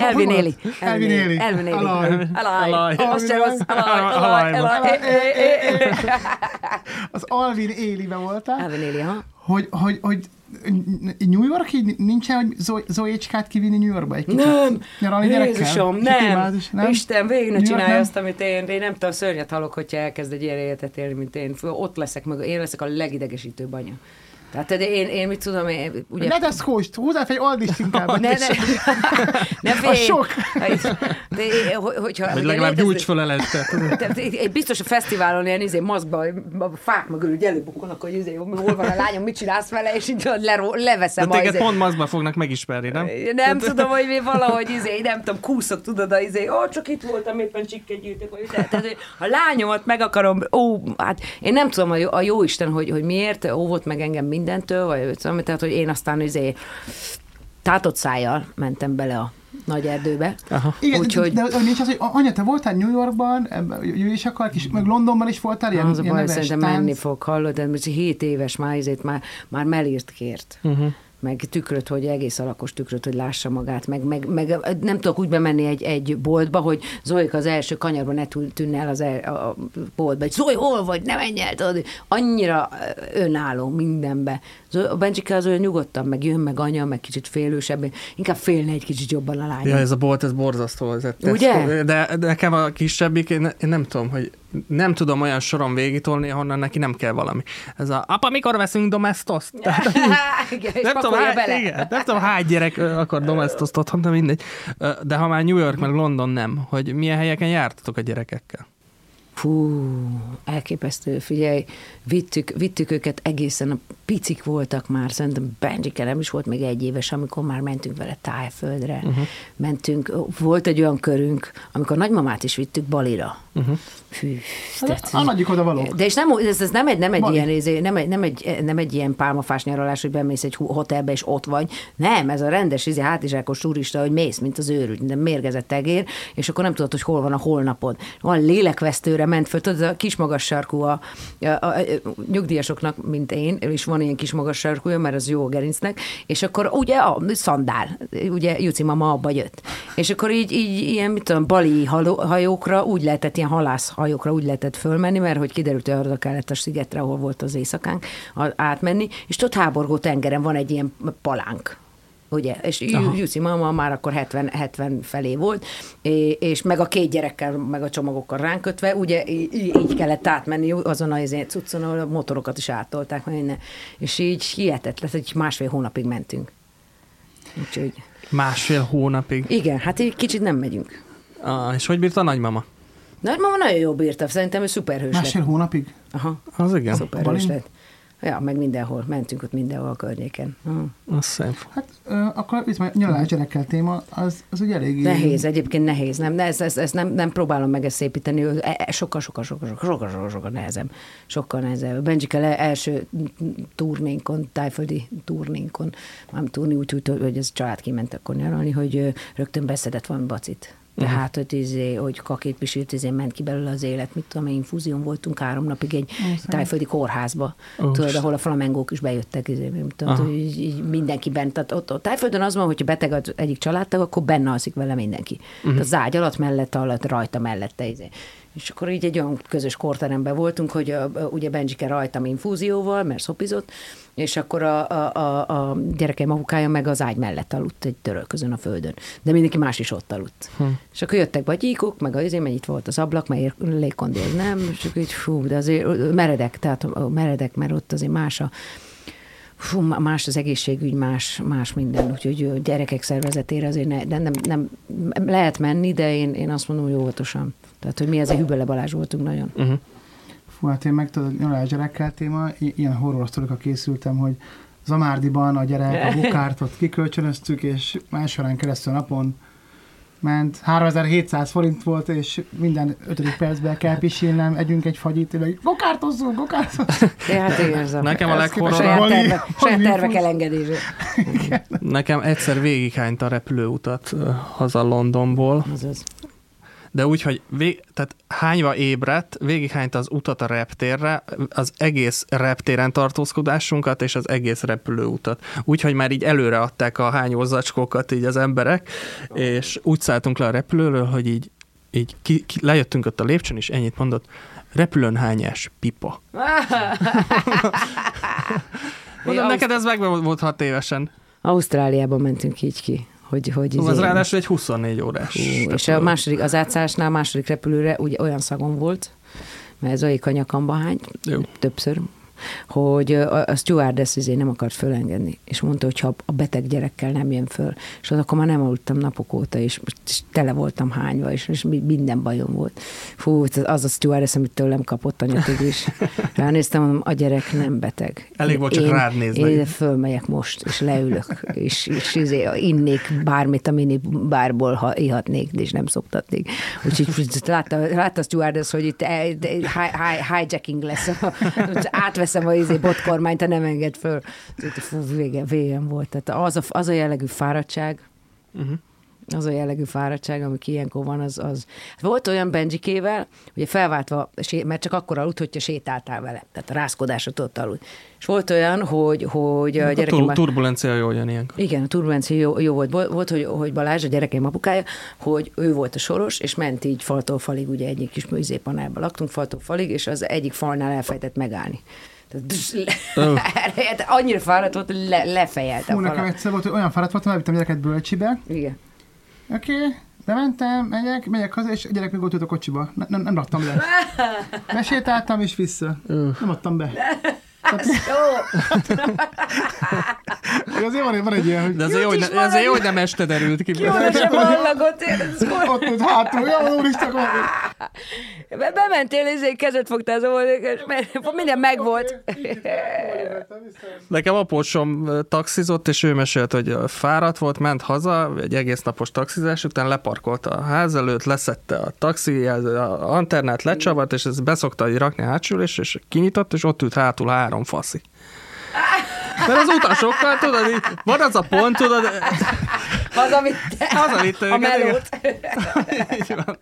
Elvin Éli. Elvin Éli. Elvin Éli. Alaj. Azt sem az. Az Alvin Élibe voltál, Elvin Éli, ha? hogy, hogy, hogy New York így nincsen, hogy Zo- Zoécskát kivinni New Yorkba egy kicsit? Nem, Nyaralni? Jézusom, nem. imádás, nem. Isten, végig ne csinálja nem? azt, amit én, én nem tudom, szörnyet halok, hogyha elkezd egy ilyen életet élni, mint én. Ott leszek, meg én leszek a legidegesítőbb anya. Tehát de én, én mit tudom, én, ugye... Ne tesz húst, húzzál fel egy aldist [LAUGHS] inkább. Ne, ne, [LAUGHS] ne félj. A sok. De, hogyha, Vagy legalább gyújts fel előtte. de- de- én biztos a fesztiválon ilyen izé, maszkban, a fák mögül úgy előbukkolnak, hogy izé, hol van a [LAUGHS] lányom, mit csinálsz vele, és így leró, De leveszem a téged izé. pont maszkba fognak megismerni, nem? Nem tudom, hogy mi valahogy izé, nem tudom, kúszok, tudod, a izé, ó, csak itt voltam, éppen csikket gyűjtök, vagy de, tehát, a lányomat meg akarom, ó, hát én nem tudom, a jó, a jó Isten, hogy, hogy miért óvott meg engem mindentől, vagy tudom, tehát, hogy én aztán izé, tátott szájjal mentem bele a nagy erdőbe. Aha. Igen, Úgyhogy- de, de, de nincs az, hogy anya, te voltál New Yorkban, ő is akar, kis, meg Londonban is voltál, ilyen, Az a ilyen baj, neves szerintem menni tánc. fog, hallod, de most 7 éves már, ezért már, már melírt kért. Uh-huh. Meg tükröt, hogy egész alakos tükröt, hogy lássa magát, meg, meg, meg nem tudok úgy bemenni egy, egy boltba, hogy Zoika az első kanyarban ne tűn- tűnne el az el, a boltba, hogy Zoe, hol vagy, ne menj el, tudod, annyira önálló mindenbe. A Bencsike az olyan nyugodtan, meg jön, meg anya, meg kicsit félősebb, inkább félne egy kicsit jobban a lány. Ja, ez a bolt, ez borzasztó. Ez Tesco. Ugye? De, de nekem a kisebbik, én, én nem tudom, hogy nem tudom olyan soron végigtolni, ahonnan neki nem kell valami. Ez a, apa, mikor veszünk domestoszt? [LAUGHS] Tehát, nem tudom, pakolja hány, bele. igen, nem tudom, hány gyerek akar domestoszt otthon, de mindegy. De ha már New York, meg London nem, hogy milyen helyeken jártatok a gyerekekkel? Fú, elképesztő, figyelj, vittük, vittük őket egészen, a picik voltak már, szerintem Benjike nem is volt még egy éves, amikor már mentünk vele tájföldre, uh-huh. mentünk, volt egy olyan körünk, amikor nagymamát is vittük Balira. Uh-huh. Fű, Hát A nagyik oda valók. de és nem, ez, ez nem egy, nem egy Bali. ilyen, nem egy, nem, egy, nem egy ilyen pálmafás nyaralás, hogy bemész egy hotelbe és ott vagy. Nem, ez a rendes izé, hátizsákos turista, hogy mész, mint az őrült, de mérgezett egér, és akkor nem tudod, hogy hol van a holnapod. Van lélekvesztőre ment föl, tudod, a kis magas sarkú a, a, a, a, nyugdíjasoknak, mint én, és van ilyen kis magas sarkúja, mert az jó a gerincnek, és akkor ugye a szandál, ugye Juci mama abba jött. És akkor így, így ilyen, mit tudom, bali hajókra úgy lehetett, ilyen halászhajókra úgy lehetett fölmenni, mert hogy kiderült, hogy arra kellett a szigetre, ahol volt az éjszakánk, átmenni, és ott háborgó tengeren van egy ilyen palánk. Ugye? És Ju- Jussi mama már akkor 70, 70 felé volt, és meg a két gyerekkel, meg a csomagokkal ránk kötve, ugye így kellett átmenni azon az izé cuccon, ahol a motorokat is áttolták, meg minden. és így hihetetlen, hogy másfél hónapig mentünk. Úgyhogy Másfél hónapig. igen, hát így kicsit nem megyünk. Ah, és hogy bírta a nagymama? Nagymama nagyon jó bírta, szerintem ő szuperhős Másfél lett. hónapig? Aha, Az igen. szuperhős lett. Ja, meg mindenhol, mentünk ott mindenhol a környéken. Aha. Az szép. Hát ö, akkor itt már nyaralás gyerekkel téma, az, az ugye elég... Nehéz, egyébként nehéz. Nem, ne, ez, ez, ez nem, nem próbálom meg ezt szépíteni, e- e- sokkal, sokkal, sokkal, sokkal, sokkal, sokkal, sokkal nehezebb. Sokkal nehezebb. Benjike le első turnénkon, tájföldi turnénkon, nem turni úgy, úgy, hogy ez család kiment akkor nyaralni, hogy rögtön beszedett valami bacit. Tehát, hogy, izé, hogy kakét pisilt, izé ment ki belőle az élet, mit tudom infúzión voltunk három napig egy tájföldi kórházba, Ó, tudod, ahol a flamengók is bejöttek, izé, mit tudom, Aha. így, így mindenki bent. Tehát ott, ott tájföldön az van, hogyha beteg az egyik családtag, akkor benne alszik vele mindenki. Uh-huh. Az ágy alatt, mellett, alatt, rajta, mellette. Izé. És akkor így egy olyan közös korteremben voltunk, hogy a, a, ugye Benjike rajtam infúzióval, mert szopizott, és akkor a, a, a, a apukája meg az ágy mellett aludt egy törölközön a földön. De mindenki más is ott aludt. Hm. És akkor jöttek bagyíkok, meg azért, mert itt volt az ablak, mert légkondi az nem, és akkor így fú, de azért meredek, tehát a- meredek, mert ott azért más a, Fú, más az egészségügy, más, más minden, úgyhogy gyerekek szervezetére azért ne, de nem, nem, lehet menni, de én, én azt mondom, hogy óvatosan. Tehát, hogy mi azért Hübele Balázs voltunk nagyon. Uh-huh. Fú, hát én meg tudod, nyaralás gyerekkel téma, ilyen horror készültem, hogy Zamárdiban a gyerek a bukártot [LAUGHS] kikölcsönöztük, és más órán keresztül napon ment. 3700 forint volt, és minden ötödik percben kell pisilnem, együnk egy fagyit, vagy gokártozzunk, gokártozzunk. De hát a, Nekem a leghorrorabb, saját, terve, saját tervek elengedése. nekem egyszer végighányta a repülőutat haza Londonból, Azaz. De úgy, hogy vég, tehát hányva ébredt, végighányta az utat a reptérre, az egész reptéren tartózkodásunkat és az egész repülőutat. Úgyhogy már így előre adták a hányózacskókat így az emberek, és úgy szálltunk le a repülőről, hogy így, így ki, ki, lejöttünk ott a lépcsőn, és ennyit mondott, repülőn hányás pipa. [LAUGHS] Mondom, neked ez meg volt hat évesen. Ausztráliában mentünk így ki, hogy, hogy Az izé- ráadásul egy 24 órás. Hú, és a második, az átszállásnál a második repülőre ugye olyan szagom volt, mert ez olyan a nyakamba hány, Jó. többször, hogy a, stewardess izé nem akart fölengedni, és mondta, hogy ha a beteg gyerekkel nem jön föl, és az akkor már nem aludtam napok óta, és, és tele voltam hányva, és, és minden bajom volt. Fú, az a stewardess, amit tőlem kapott anyatig is. [LAUGHS] Ránéztem, mondom, a gyerek nem beteg. Elég volt csak én, rád nézni. Én fölmegyek most, és leülök, és, és izé, innék bármit a mini bárból, ha ihatnék, és nem szoktatnék. Úgyhogy látta, látta a stewardess, hogy itt eh, hijacking lesz. [LAUGHS] Átveszem a izé botkormányt, ha nem enged föl. Fú, vége, végem volt. Tehát az a, az a jellegű fáradtság, uh-huh az a jellegű fáradtság, ami ilyenkor van, az, az... Volt olyan Benjikével, hogy felváltva, mert csak akkor aludt, hogyha sétáltál vele. Tehát a rászkodásra tudott aludni. És volt olyan, hogy, hogy a gyerekem... A tur- turbulencia jó olyan ilyenkor. Igen, a turbulencia jó, jó volt. Volt, hogy, hogy Balázs, a gyerekem apukája, hogy ő volt a soros, és ment így faltól falig, ugye egyik kis műzépanálban laktunk, faltól falig, és az egyik falnál elfejtett megállni. Oh. annyira fáradt volt, hogy le, lefejelte Hú, nekem egyszer volt, hogy olyan fáradt voltam, elvittem gyereket bölcsibe. Igen. Oké, okay, bementem, megyek, megyek haza, és a gyerek még ott ült a kocsiba. Ne, nem, nem raktam le. [LAUGHS] Besétáltam, és vissza. Nem adtam be. Jó. azért van, van egy ilyen, hogy... De azért jó, hogy, ne, azért jó, hogy nem este derült ki. Jó, hogy sem hallagott. Ott ült hátul, jó, úristen, Be, bementél, ezért kezet fogtál, mert minden megvolt. Nekem apósom taxizott, és ő mesélt, hogy fáradt volt, ment haza, egy egész napos taxizás után leparkolt a ház előtt, leszette a taxi, a antennát lecsavart, és ezt beszokta rakni a hátsülés, és kinyitott, és ott ült hátul három faszi. Mert az utasokkal, tudod, így, van az a pont, tudod... Az, amit te, az, amit a melót. [LAUGHS]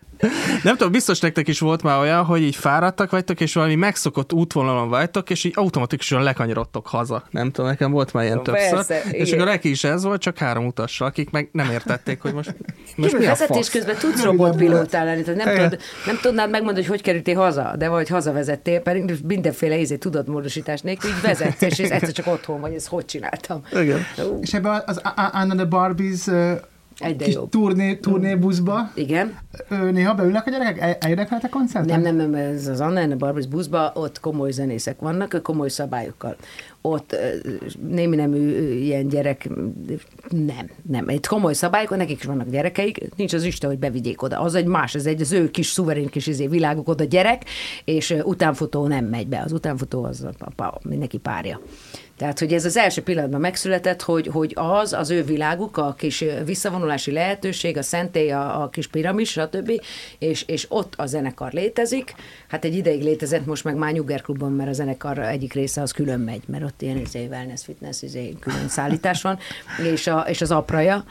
Nem tudom, biztos nektek is volt már olyan, hogy így fáradtak vagytok, és valami megszokott útvonalon vagytok, és így automatikusan lekanyarodtok haza. Nem tudom, nekem volt már ilyen többször. Persze, és igen. akkor neki is ez volt, csak három utassal, akik meg nem értették, hogy most, most mi a vezetés fasz? közben tudsz robotpilótál lenni, tehát nem, tudod, nem tudnád megmondani, hogy hogy kerültél haza, de vagy hazavezettél, pedig mindenféle izé tudatmódosítás nélkül így vezetsz, és ez egyszer csak otthon vagy, ezt hogy csináltam. Igen. Uh. És ebben az Anna the Barbies Egyre kis jobb. turné, turnébuszba. Igen. Néha beülnek a gyerekek? El, eljönnek a koncertre? Nem, nem, nem, ez az Anna Barbies buszba, ott komoly zenészek vannak, komoly szabályokkal. Ott némi nemű ilyen gyerek, nem, nem. Egy komoly szabályok, nekik is vannak gyerekeik, nincs az Isten, hogy bevigyék oda. Az egy más, ez egy az ő kis szuverén kis izé világuk oda gyerek, és utánfutó nem megy be. Az utánfutó az a, a, mindenki párja. Tehát, hogy ez az első pillanatban megszületett, hogy, hogy az az ő világuk, a kis visszavonulási lehetőség, a szentély, a, a kis piramis, stb., és, és ott a zenekar létezik. Hát egy ideig létezett, most meg már Nyugger klubban, mert a zenekar egyik része az külön megy, mert ott ilyen izé, wellness, fitness, izé, külön szállítás van, és, a, és az apraja,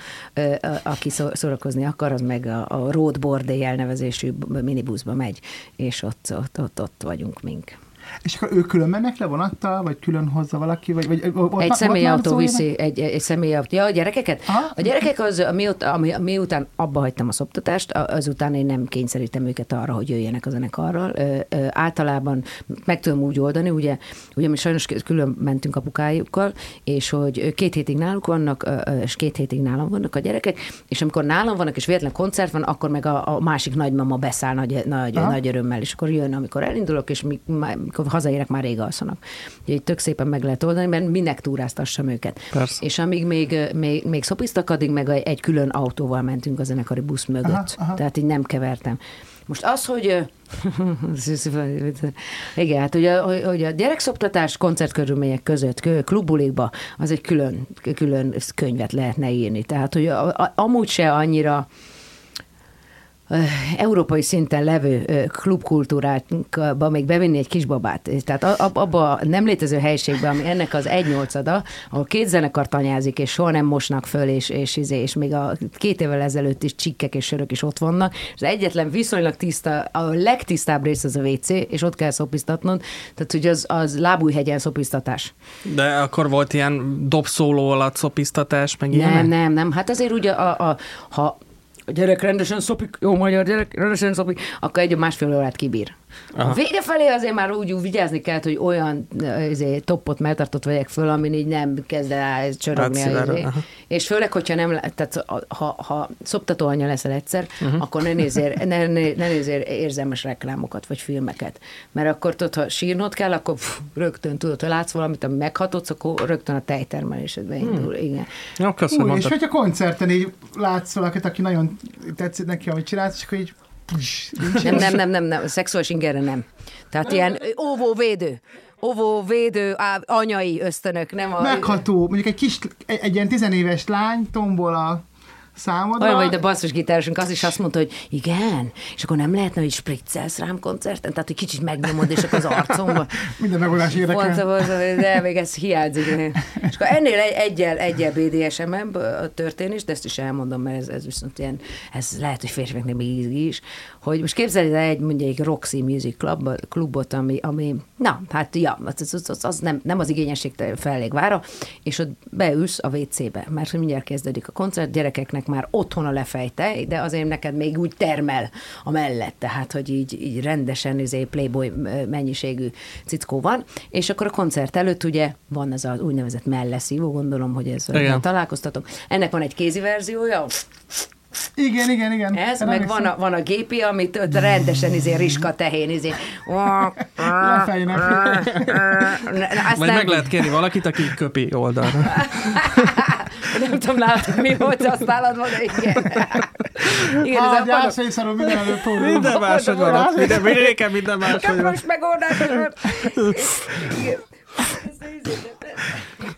aki szórakozni akar, az meg a, a Road Bordé elnevezésű minibuszba megy, és ott, ott, ott, ott vagyunk mink. És akkor ők külön mennek le vonattal, vagy külön hozza valaki? Vagy, vagy, ott, egy személyautó viszi, egy, egy személyautó. Ja, a gyerekeket? Aha. A gyerekek az, miután, miután abba hagytam a szoptatást, azután én nem kényszerítem őket arra, hogy jöjjenek a zenekarral. Ö, ö, általában meg tudom úgy oldani, ugye, ugye mi sajnos külön mentünk apukájukkal, és hogy két hétig náluk vannak, és két hétig nálam vannak a gyerekek, és amikor nálam vannak, és véletlen koncert van, akkor meg a, a másik nagymama beszáll nagy, nagy, nagy örömmel, és akkor jön, amikor elindulok, és mi, amikor hazaérek, már rég alszanak. Ugye így tök szépen meg lehet oldani, mert minek túráztassam őket. Persze. És amíg még, még, még szopiztak, addig meg egy külön autóval mentünk a zenekari busz mögött. Aha, aha. Tehát így nem kevertem. Most az, hogy [LAUGHS] igen, hát ugye, hogy a gyerekszoptatás koncertkörülmények között, klubulikba, az egy külön, külön könyvet lehetne írni. Tehát, hogy amúgy se annyira európai szinten levő klubkultúrákba még bevinni egy kisbabát. Tehát abba a nem létező helyiségben, ami ennek az egy nyolcada, ahol két zenekar tanyázik, és soha nem mosnak föl, és, és, és, és még a két évvel ezelőtt is csikkek és sörök is ott vannak. Az egyetlen viszonylag tiszta, a legtisztább rész az a WC, és ott kell szopiztatnod. Tehát, hogy az, az lábújhegyen szopiztatás. De akkor volt ilyen dobszóló alatt szopiztatás, meg Nem, ilyen? nem, nem. Hát azért ugye, a, a, ha a gyerek rendesen szopik, jó magyar gyerek, rendesen szopik, akkor egy másfél órát kibír. Aha. A vége felé azért már úgy, úgy vigyázni kellett, hogy olyan azért, toppot melltartott vegyek föl, amin így nem kezd el csörögni. Izé. És főleg, hogyha nem, tehát ha, ha szoptató anya leszel egyszer, uh-huh. akkor ne nézzél, ne, ne, ne nézzél érzelmes reklámokat, vagy filmeket. Mert akkor tudod, ha sírnod kell, akkor pff, rögtön tudod, ha látsz valamit, ami meghatodsz, akkor rögtön a tejtermelésedbe hmm. indul. Igen. Jó, köszönöm. Új, és hogyha koncerten így látsz valakit, aki nagyon tetszik neki, amit csinálsz, és akkor így nem, nem, nem, nem, nem, szexuális ingerre nem. Tehát ilyen óvóvédő óvóvédő á, anyai ösztönök, nem a... Megható, mondjuk egy kis, egy, egy ilyen tizenéves lány tombol a számodra. Olyan vagy, de basszusgitárosunk az is azt mondta, hogy igen, és akkor nem lehetne, hogy spriccelsz rám koncerten, tehát hogy kicsit megnyomod, és akkor az arcomba. [LAUGHS] Minden megoldás érdekel. De még ez hiányzik. És akkor ennél egy, egyel, egyel BDSM a történés, de ezt is elmondom, mert ez, ez viszont ilyen, ez lehet, hogy férfiaknak még is, hogy most képzeld el egy mondjuk egy Roxy Music Club, klubot, ami, ami na, hát ja, az, az, az, az nem, nem az igényesség felég vára, és ott beülsz a WC-be, mert mindjárt kezdődik a koncert, gyerekeknek már otthon a lefejte, de azért neked még úgy termel a mellett, tehát, hogy így, így rendesen izé, playboy mennyiségű cickó van, és akkor a koncert előtt ugye van ez az úgynevezett melleszívó, gondolom, hogy ez találkoztatok. Ennek van egy kézi verziója, igen, igen, igen. Ez, Én meg van a, van a gépi, amit rendesen izé riska tehén izé. Lefejnek. Vagy meg lehet kérni valakit, aki köpi oldalra. [LAUGHS] Nem tudom nálad, mi volt, azt nálad van, igen. [LAUGHS] Igen, ez a gyászaiszarú minden előtt Minden máshogy van. Minden, minden, minden máshogy van. Most megoldás. Igen.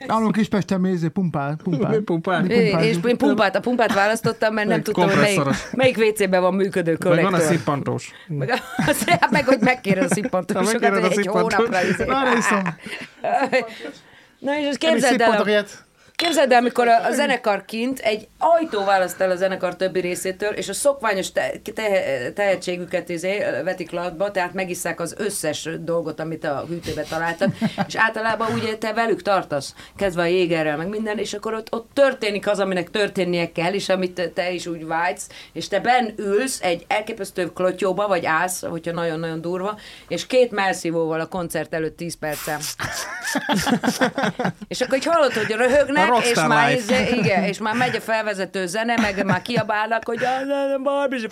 Nálunk Kispesten mézé pumpál, pumpál. pumpál. pumpál. És én pumpát, a pumpát választottam, mert nem tudtam, hogy melyik, melyik WC-ben van működő kollektor. Meg van a szippantós. Meg, [LAUGHS] meg hogy megkéred a szippantósokat, hogy egy hónapra. Izé. [LAUGHS] Na és képzeld el, Képzeld el, amikor a, a zenekar kint egy ajtó választ el a zenekar többi részétől, és a szokványos te, te, tehetségüket izé, vetik latba, tehát megisszák az összes dolgot, amit a hűtőbe találtak, és általában ugye te velük tartasz, kezdve a jégerrel, meg minden, és akkor ott, ott történik az, aminek történnie kell, és amit te, is úgy vágysz, és te ben ülsz egy elképesztő klotyóba, vagy állsz, hogyha nagyon-nagyon durva, és két melszívóval a koncert előtt 10 percen. és akkor így hallod, hogy röhögnek, és már, ez, igen, és már megy a felvezető zene, meg már kiabálnak, hogy a Barbie.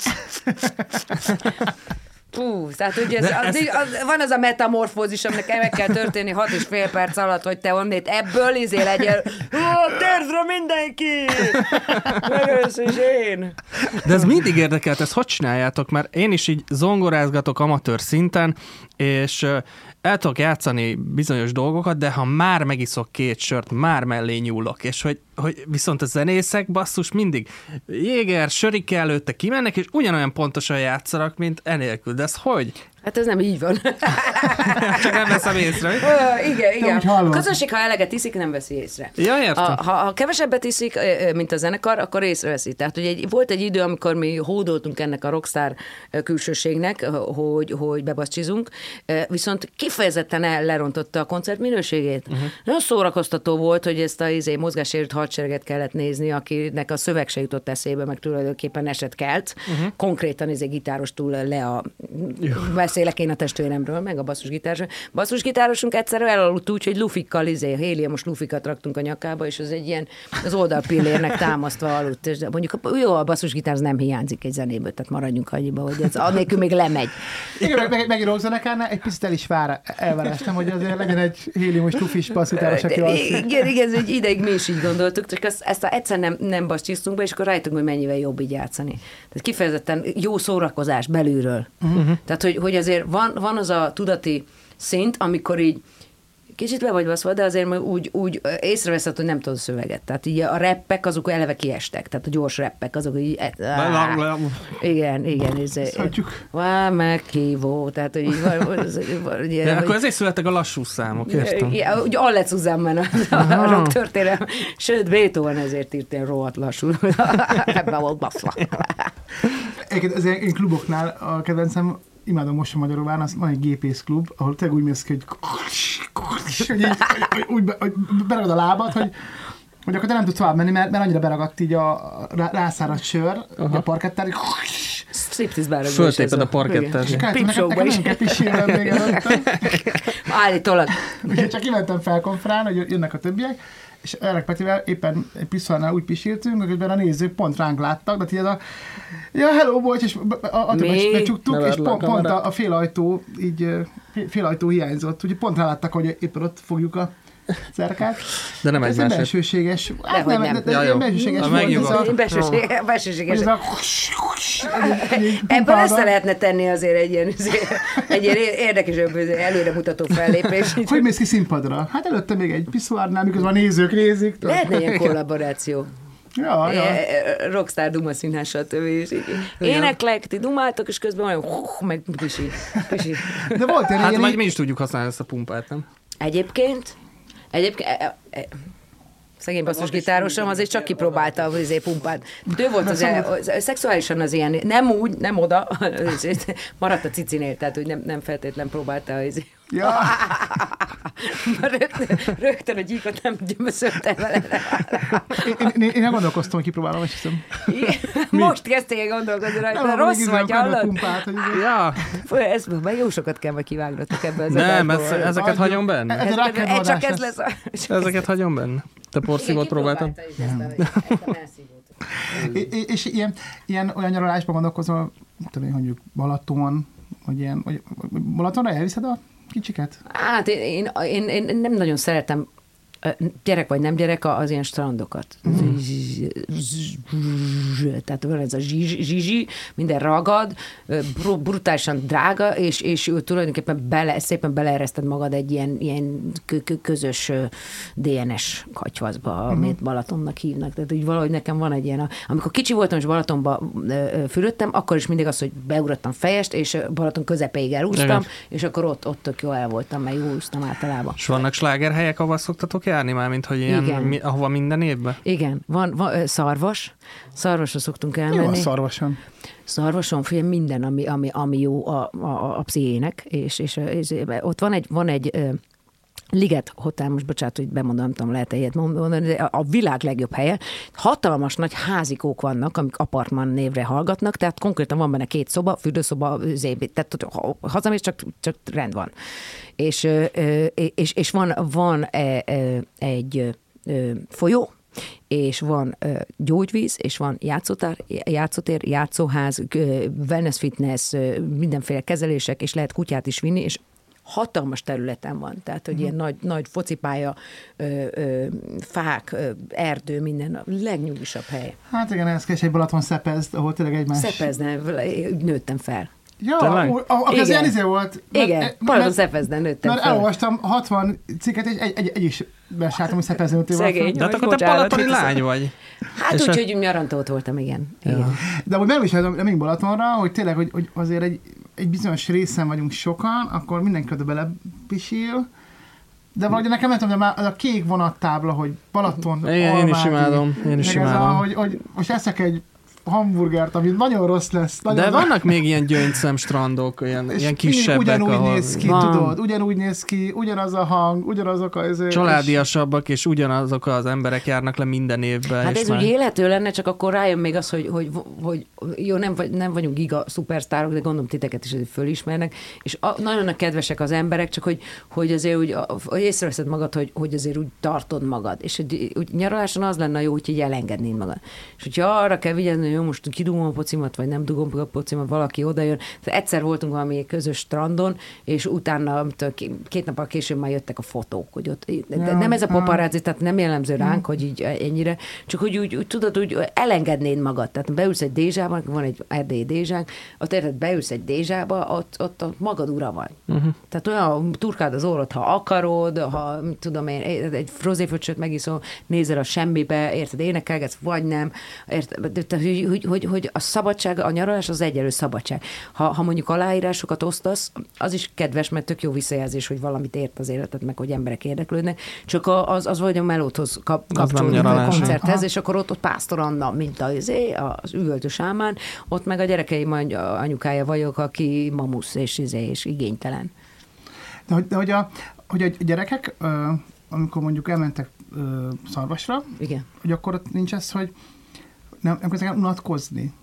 Fú, tehát ugye ez, az, az, van az a metamorfózis, aminek meg kell történni hat és fél perc alatt, hogy te onnét ebből izé legyél, térdre mindenki! Megölsz és én! De ez mindig érdekelt, ezt hogy csináljátok? Mert én is így zongorázgatok amatőr szinten, és el tudok játszani bizonyos dolgokat, de ha már megiszok két sört, már mellé nyúlok, és hogy, hogy viszont a zenészek basszus mindig jéger, sörik előtte kimennek, és ugyanolyan pontosan játszanak, mint enélkül. De ez hogy? Hát ez nem így van. [LAUGHS] Csak nem veszem észre. Uh, igen, igen. A közönség, ha eleget iszik, nem veszi észre. Ja, értem. A, ha, ha kevesebbet iszik, mint a zenekar, akkor észreveszi. Tehát ugye egy, volt egy idő, amikor mi hódoltunk ennek a rockstar külsőségnek, hogy, hogy bebacsizunk, viszont kifejezetten el lerontotta a koncert minőségét. Uh-huh. Nagyon szórakoztató volt, hogy ezt a izé, mozgásérült hadsereget kellett nézni, akinek a szöveg se jutott eszébe, meg tulajdonképpen eset kelt. Uh-huh. Konkrétan izé gitárostul le a beszélek én a testvéremről, meg a basszusgitáros. Basszusgitárosunk egyszer elaludt úgy, hogy lufikkal, izé, héliumos lufikat raktunk a nyakába, és az egy ilyen az oldalpillérnek támasztva aludt. És mondjuk jó, a basszusgitár nem hiányzik egy zenéből, tehát maradjunk annyiba, hogy ez annélkül még lemegy. Igen, meg, meg, rockzenekárnál egy picit el is vár elvárástam, hogy azért legyen egy héliumos lufis basszusgitáros, aki Igen, igen, ez egy ideig mi is így gondoltuk, csak ezt, ezt a, egyszer nem, nem basszustunk be, és akkor rájöttünk, hogy mennyivel jobb így játszani. Tehát kifejezetten jó szórakozás belülről. Uh-huh. Tehát, hogy, hogy azért van, van az a tudati szint, amikor így kicsit be vagy baszva, de azért úgy, úgy észreveszed, hogy nem tudod a szöveget. Tehát így a reppek azok eleve kiestek, tehát a gyors reppek azok így... Á, igen, igen. Ez, Vá, meghívó, tehát hogy így van... Ugye, de akkor ezért születtek a lassú számok, értem? Igen, úgy alle Zusammen a, a rock történelem. Sőt, Beethoven ezért írt ilyen rohadt lassú. [LAUGHS] Ebben volt baszva. Egyébként az én kluboknál a kedvencem imádom most a Magyaróván, az van egy gépészklub, ahol tényleg úgy mész ki, hogy, hogy, így, hogy, úgy, hogy beragad a lábad, hogy hogy akkor te nem tudsz tovább menni, mert, mert annyira beragadt így a rászáradt sör, Aha. a parkettár, Striptease bárokban is Föltéped a nekem, show-ba nekem is. pisilnem még előtte. Állítólag. Úgyhogy csak kimentem felkonferálni, hogy jönnek a többiek, és Erek Petivel éppen egy piszolnál úgy pisiltünk, hogy a nézők pont ránk láttak, de így a, ja, hello volt, és a, a, a Mi? becsuktuk, és pont, pont a, a félajtó, így félajtó hiányzott, úgyhogy pont ráláttak, hogy éppen ott fogjuk a cerkát. De nem Ez egy egymásért. belsőséges, hát nem, nem. de, de, Ja, jó. belsőséges volt, ez a, Belsőséges. ez a így Ebből össze lehetne tenni azért egy ilyen, egy ilyen érdekesebb előremutató fellépés. Hogy mész ki színpadra? Hát előtte még egy piszoárnál, miközben a nézők nézik. Lehetne ilyen [LAUGHS] kollaboráció. Ja, ja. E, Rockstar Duma színház, stb. És így éneklek, ti dumáltok, és közben olyan hú, meg pisi, pisi. De volt ilyen, Hát ilyen, majd mi is tudjuk használni ezt a pumpát, nem? Egyébként, egyébként, e, e, szegény basszusgitárosom azért csak kipróbálta a izé pumpát. Ő volt az, az, szexuálisan az ilyen, nem úgy, nem oda, [LAUGHS] maradt a cicinél, tehát hogy nem, nem feltétlen próbálta az Ja. [LAUGHS] rögtön, rögtön a gyíkot nem gyömöszölte vele. Én, én, én nem gondolkoztam, hogy kipróbálom, és hiszem. Most kezdtél gondolkodni rajta, Nem, rossz vagy, hallod? pumpát, hogy Ja, ez, majd jó sokat kell majd kivágnotok ebbe az nem, ez, ezeket hagyom benne. Ez Ez, csak ez lesz. Ezeket hagyom benne. Te porszívót é- És ilyen, ilyen olyan nyaralásban gondolkozom, tudom én, mondjuk Balaton, vagy ilyen, vagy Balatonra elviszed a kicsiket? Hát én, én, én, én nem nagyon szeretem gyerek vagy nem gyerek, az ilyen strandokat. Tehát van ez a zsizsi, minden ragad, brutálisan drága, és, és tulajdonképpen bele, szépen beleereszted magad egy ilyen, ilyen kö- kö- közös DNS katyvaszba, amit Balatonnak hívnak. Tehát úgy valahogy nekem van egy ilyen, amikor kicsi voltam és Balatonba fürödtem, akkor is mindig az, hogy beugrottam fejest, és Balaton közepéig elúsztam, Igen. és akkor ott, ott tök jó el voltam, mert jó úsztam általában. És vannak slágerhelyek, ahol szoktatok járni már, mint hogy ilyen, Igen. mi, ahova minden évben? Igen, van, van szarvas, szarvasra szoktunk Jó elmenni. szarvason. Szarvason figyelj, minden, ami, ami, ami jó a, a, a pszichének, és, és, és ott van egy, van egy Liget Hotel, most bocsánat, hogy bemondom, nem tudom, lehet ilyet mondani, de a világ legjobb helye. Hatalmas nagy házikók vannak, amik apartman névre hallgatnak, tehát konkrétan van benne két szoba, fürdőszoba, zébi, tehát ha- hazamész, csak, csak rend van. És, és, és van, van e, e, egy folyó, és van ö, gyógyvíz, és van játszótár, játszótér, játszóház, ö, wellness fitness, ö, mindenféle kezelések, és lehet kutyát is vinni, és hatalmas területen van, tehát hogy ilyen nagy, nagy focipálya, ö, ö, fák, ö, erdő, minden, a legnyugisabb hely. Hát igen, ez kell egy Balaton szepezd, ahol tényleg egymás... Szepezne, nőttem fel. Ja, a, az ilyen izé volt. Igen, mert- Balaton mert- Szepezden nőttem Mert fel. elolvastam 60 cikket, és egy, egy, egy is besáltam, hogy szepezni Szegény. De akkor te mit lány vagy. Hát És úgy, a- hogy nyarantót voltam, igen. igen. De hogy megismerem még Balatonra, hogy tényleg, hogy, hogy azért egy, egy bizonyos részen vagyunk sokan, akkor mindenki belepisil, de valahogy nekem nem tudom, de már az a kék vonattábla, hogy Balaton, Igen, én is imádom, én is ez a, imádom. hogy, hogy most eszek egy hamburgert, ami nagyon rossz lesz. Nagyon De vannak még ilyen gyöngyszem strandok, ilyen, és ilyen kisebbek, ugyanúgy ahol néz ki, Van. tudod, ugyanúgy néz ki, ugyanaz a hang, ugyanazok a... és- családiasabbak, és ugyanazok az emberek járnak le minden évben. Hát ez már... úgy élhető lenne, csak akkor rájön még az, hogy, hogy, hogy jó, nem, vagy, nem vagyunk giga szupersztárok, de gondolom titeket is azért fölismernek, és a, nagyon a kedvesek az emberek, csak hogy, hogy azért úgy, a- hogy észreveszed magad, hogy, hogy azért úgy tartod magad, és hogy, úgy nyaraláson az lenne jó, hogy így elengednéd magad. És hogyha arra kell vigyázni, hogy jó, most kidugom a pocimat, vagy nem dugom a pocimat, valaki odajön. Tehát egyszer voltunk valami közös strandon, és utána két nappal később már jöttek a fotók, hogy ott, de Ja, nem ez a paparazzi, tehát nem jellemző ránk, hogy így ennyire, csak hogy úgy, úgy tudod, úgy elengednéd magad. Tehát beülsz egy dézsába, van egy erdélyi dézsánk, ott érted, beülsz egy dézsába, ott, ott, ott magad ura van. Uh-huh. Tehát olyan turkád az orrod, ha akarod, ha tudom én, egy frozéföcsöt megiszol, nézel a semmibe, érted, énekelgetsz, vagy nem, érted, tehát, hogy, hogy, hogy, hogy a szabadság, a nyaralás az egyelő szabadság. Ha, ha mondjuk aláírásokat osztasz, az is kedves, mert tök jó visszajelzés, hogy valamit ért az életed, meg hogy emberek érdeklődnek, csak a- az, az vagy a melódhoz kap, kapcsolódik a koncerthez, Aha. és akkor ott, ott Pásztor Anna, mint az, az üvöltő sámán, ott meg a gyerekeim any- anyukája vagyok, aki mamusz és, izé, és igénytelen. De hogy, de hogy, a, hogy a gyerekek, amikor mondjuk elmentek szarvasra, Igen. hogy akkor ott nincs ez, hogy nem, nem kezdek el unatkozni.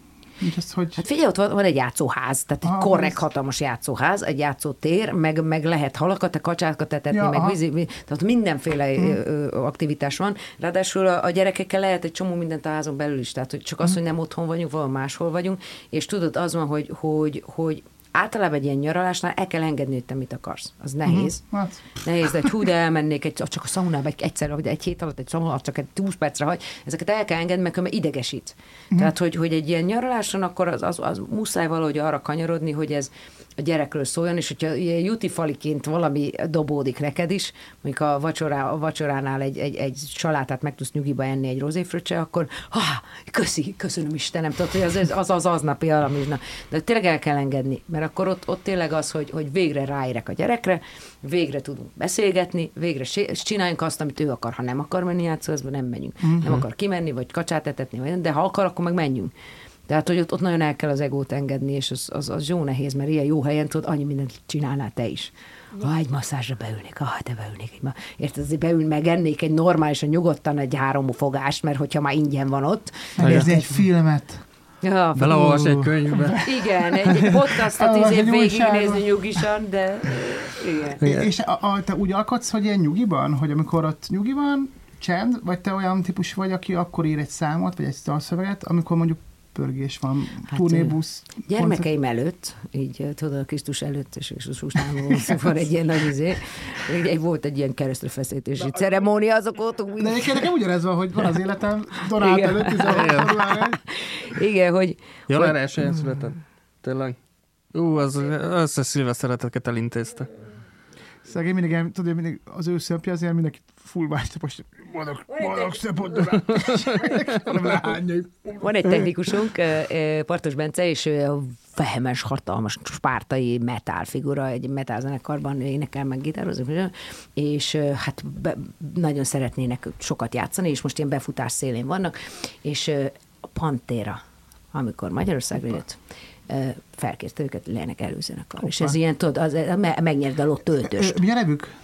Az, hogy... Hát figyelj, ott van, van egy játszóház, tehát egy Ah, korrekt, ez- hatalmas játszóház, egy játszótér, meg, meg lehet halakat, kacsákat etetni, Ja, meg aha. vízi, tehát mindenféle hmm. aktivitás van. Ráadásul a, a gyerekekkel lehet egy csomó mindent a házon belül is, tehát hogy csak az, hogy nem otthon vagyunk, valahol máshol vagyunk, és tudod, az van, hogy, hogy, hogy általában egy ilyen nyaralásnál el kell engedni, hogy te mit akarsz. Az nehéz. Hát, Nehéz, de hogy hú, de elmennék egy, csak a szaunába egy, egyszer, vagy egy hét alatt egy szaunába, csak egy 20 percre hagy, ezeket el kell engedni, mert különben idegesít. Uh-huh. Tehát, hogy, hogy egy ilyen nyaraláson akkor az, az, az muszáj valahogy arra kanyarodni, hogy ez a gyerekről szóljon, és hogyha jutifaliként valami dobódik neked is, mondjuk a, vacsorá, a vacsoránál egy, egy, egy salátát meg tudsz nyugiba enni egy rozéfröccse, akkor ha, köszi, köszönöm Istenem, tudod, hogy az az, az aznapi alamizsna. De tényleg el kell engedni, mert akkor ott, ott tényleg az, hogy, hogy végre ráérek a gyerekre, végre tudunk beszélgetni, végre csináljunk azt, amit ő akar. Ha nem akar menni játszóházba, nem megyünk. Uh-huh. Nem akar kimenni, vagy kacsát etetni, vagy, de ha akar, akkor meg menjünk. Tehát, hogy ott, ott nagyon el kell az egót engedni, és az, az, az jó nehéz, mert ilyen jó helyen tudod, annyi mindent csinálnál te is. Ha egy masszázsra beülnék, ah, te beülnék. Egy ma... Érted, azért beül, megennék egy normálisan, nyugodtan egy három fogást, mert hogyha már ingyen van ott. megnézni egy filmet. Ja, Beleolvas egy könyvbe. igen, egy podcastot Elolvas izé egy végignézni nyugisan, de igen. Igen. És a, a, te úgy alkotsz, hogy ilyen nyugiban, hogy amikor ott nyugi van, csend, vagy te olyan típus vagy, aki akkor ír egy számot, vagy egy dalszöveget, amikor mondjuk pörgés van, hát, turnébusz. Gyermekeim előtt, így tudod, a Krisztus előtt és Krisztus után van egy ilyen nagy izé, egy- volt egy ilyen keresztre feszítési ceremónia, azok voltunk. De egyébként nekem ugyanez van, hogy van az életem, Donát Igen. előtt, 16 február egy. Igen, hogy, Január hogy 1 született. Tényleg. Ú, az összes szilvesztereteket elintézte. Szegény mindig, tudod, mindig az ő szöpje azért mindenki full boldog szöpot, hanem lányai. Van egy technikusunk, Partos Bence, és ő a vehemes, hatalmas, spártai metal figura, egy metal zenekarban énekel, meg gitározik, és hát be, nagyon szeretnének sokat játszani, és most ilyen befutás szélén vannak, és a Pantera, amikor Magyarországra jött, felkérte őket, hogy legyenek előzenekar. És ez ilyen, tudod, az, me- megnyert a ötöst. Mi a nevük?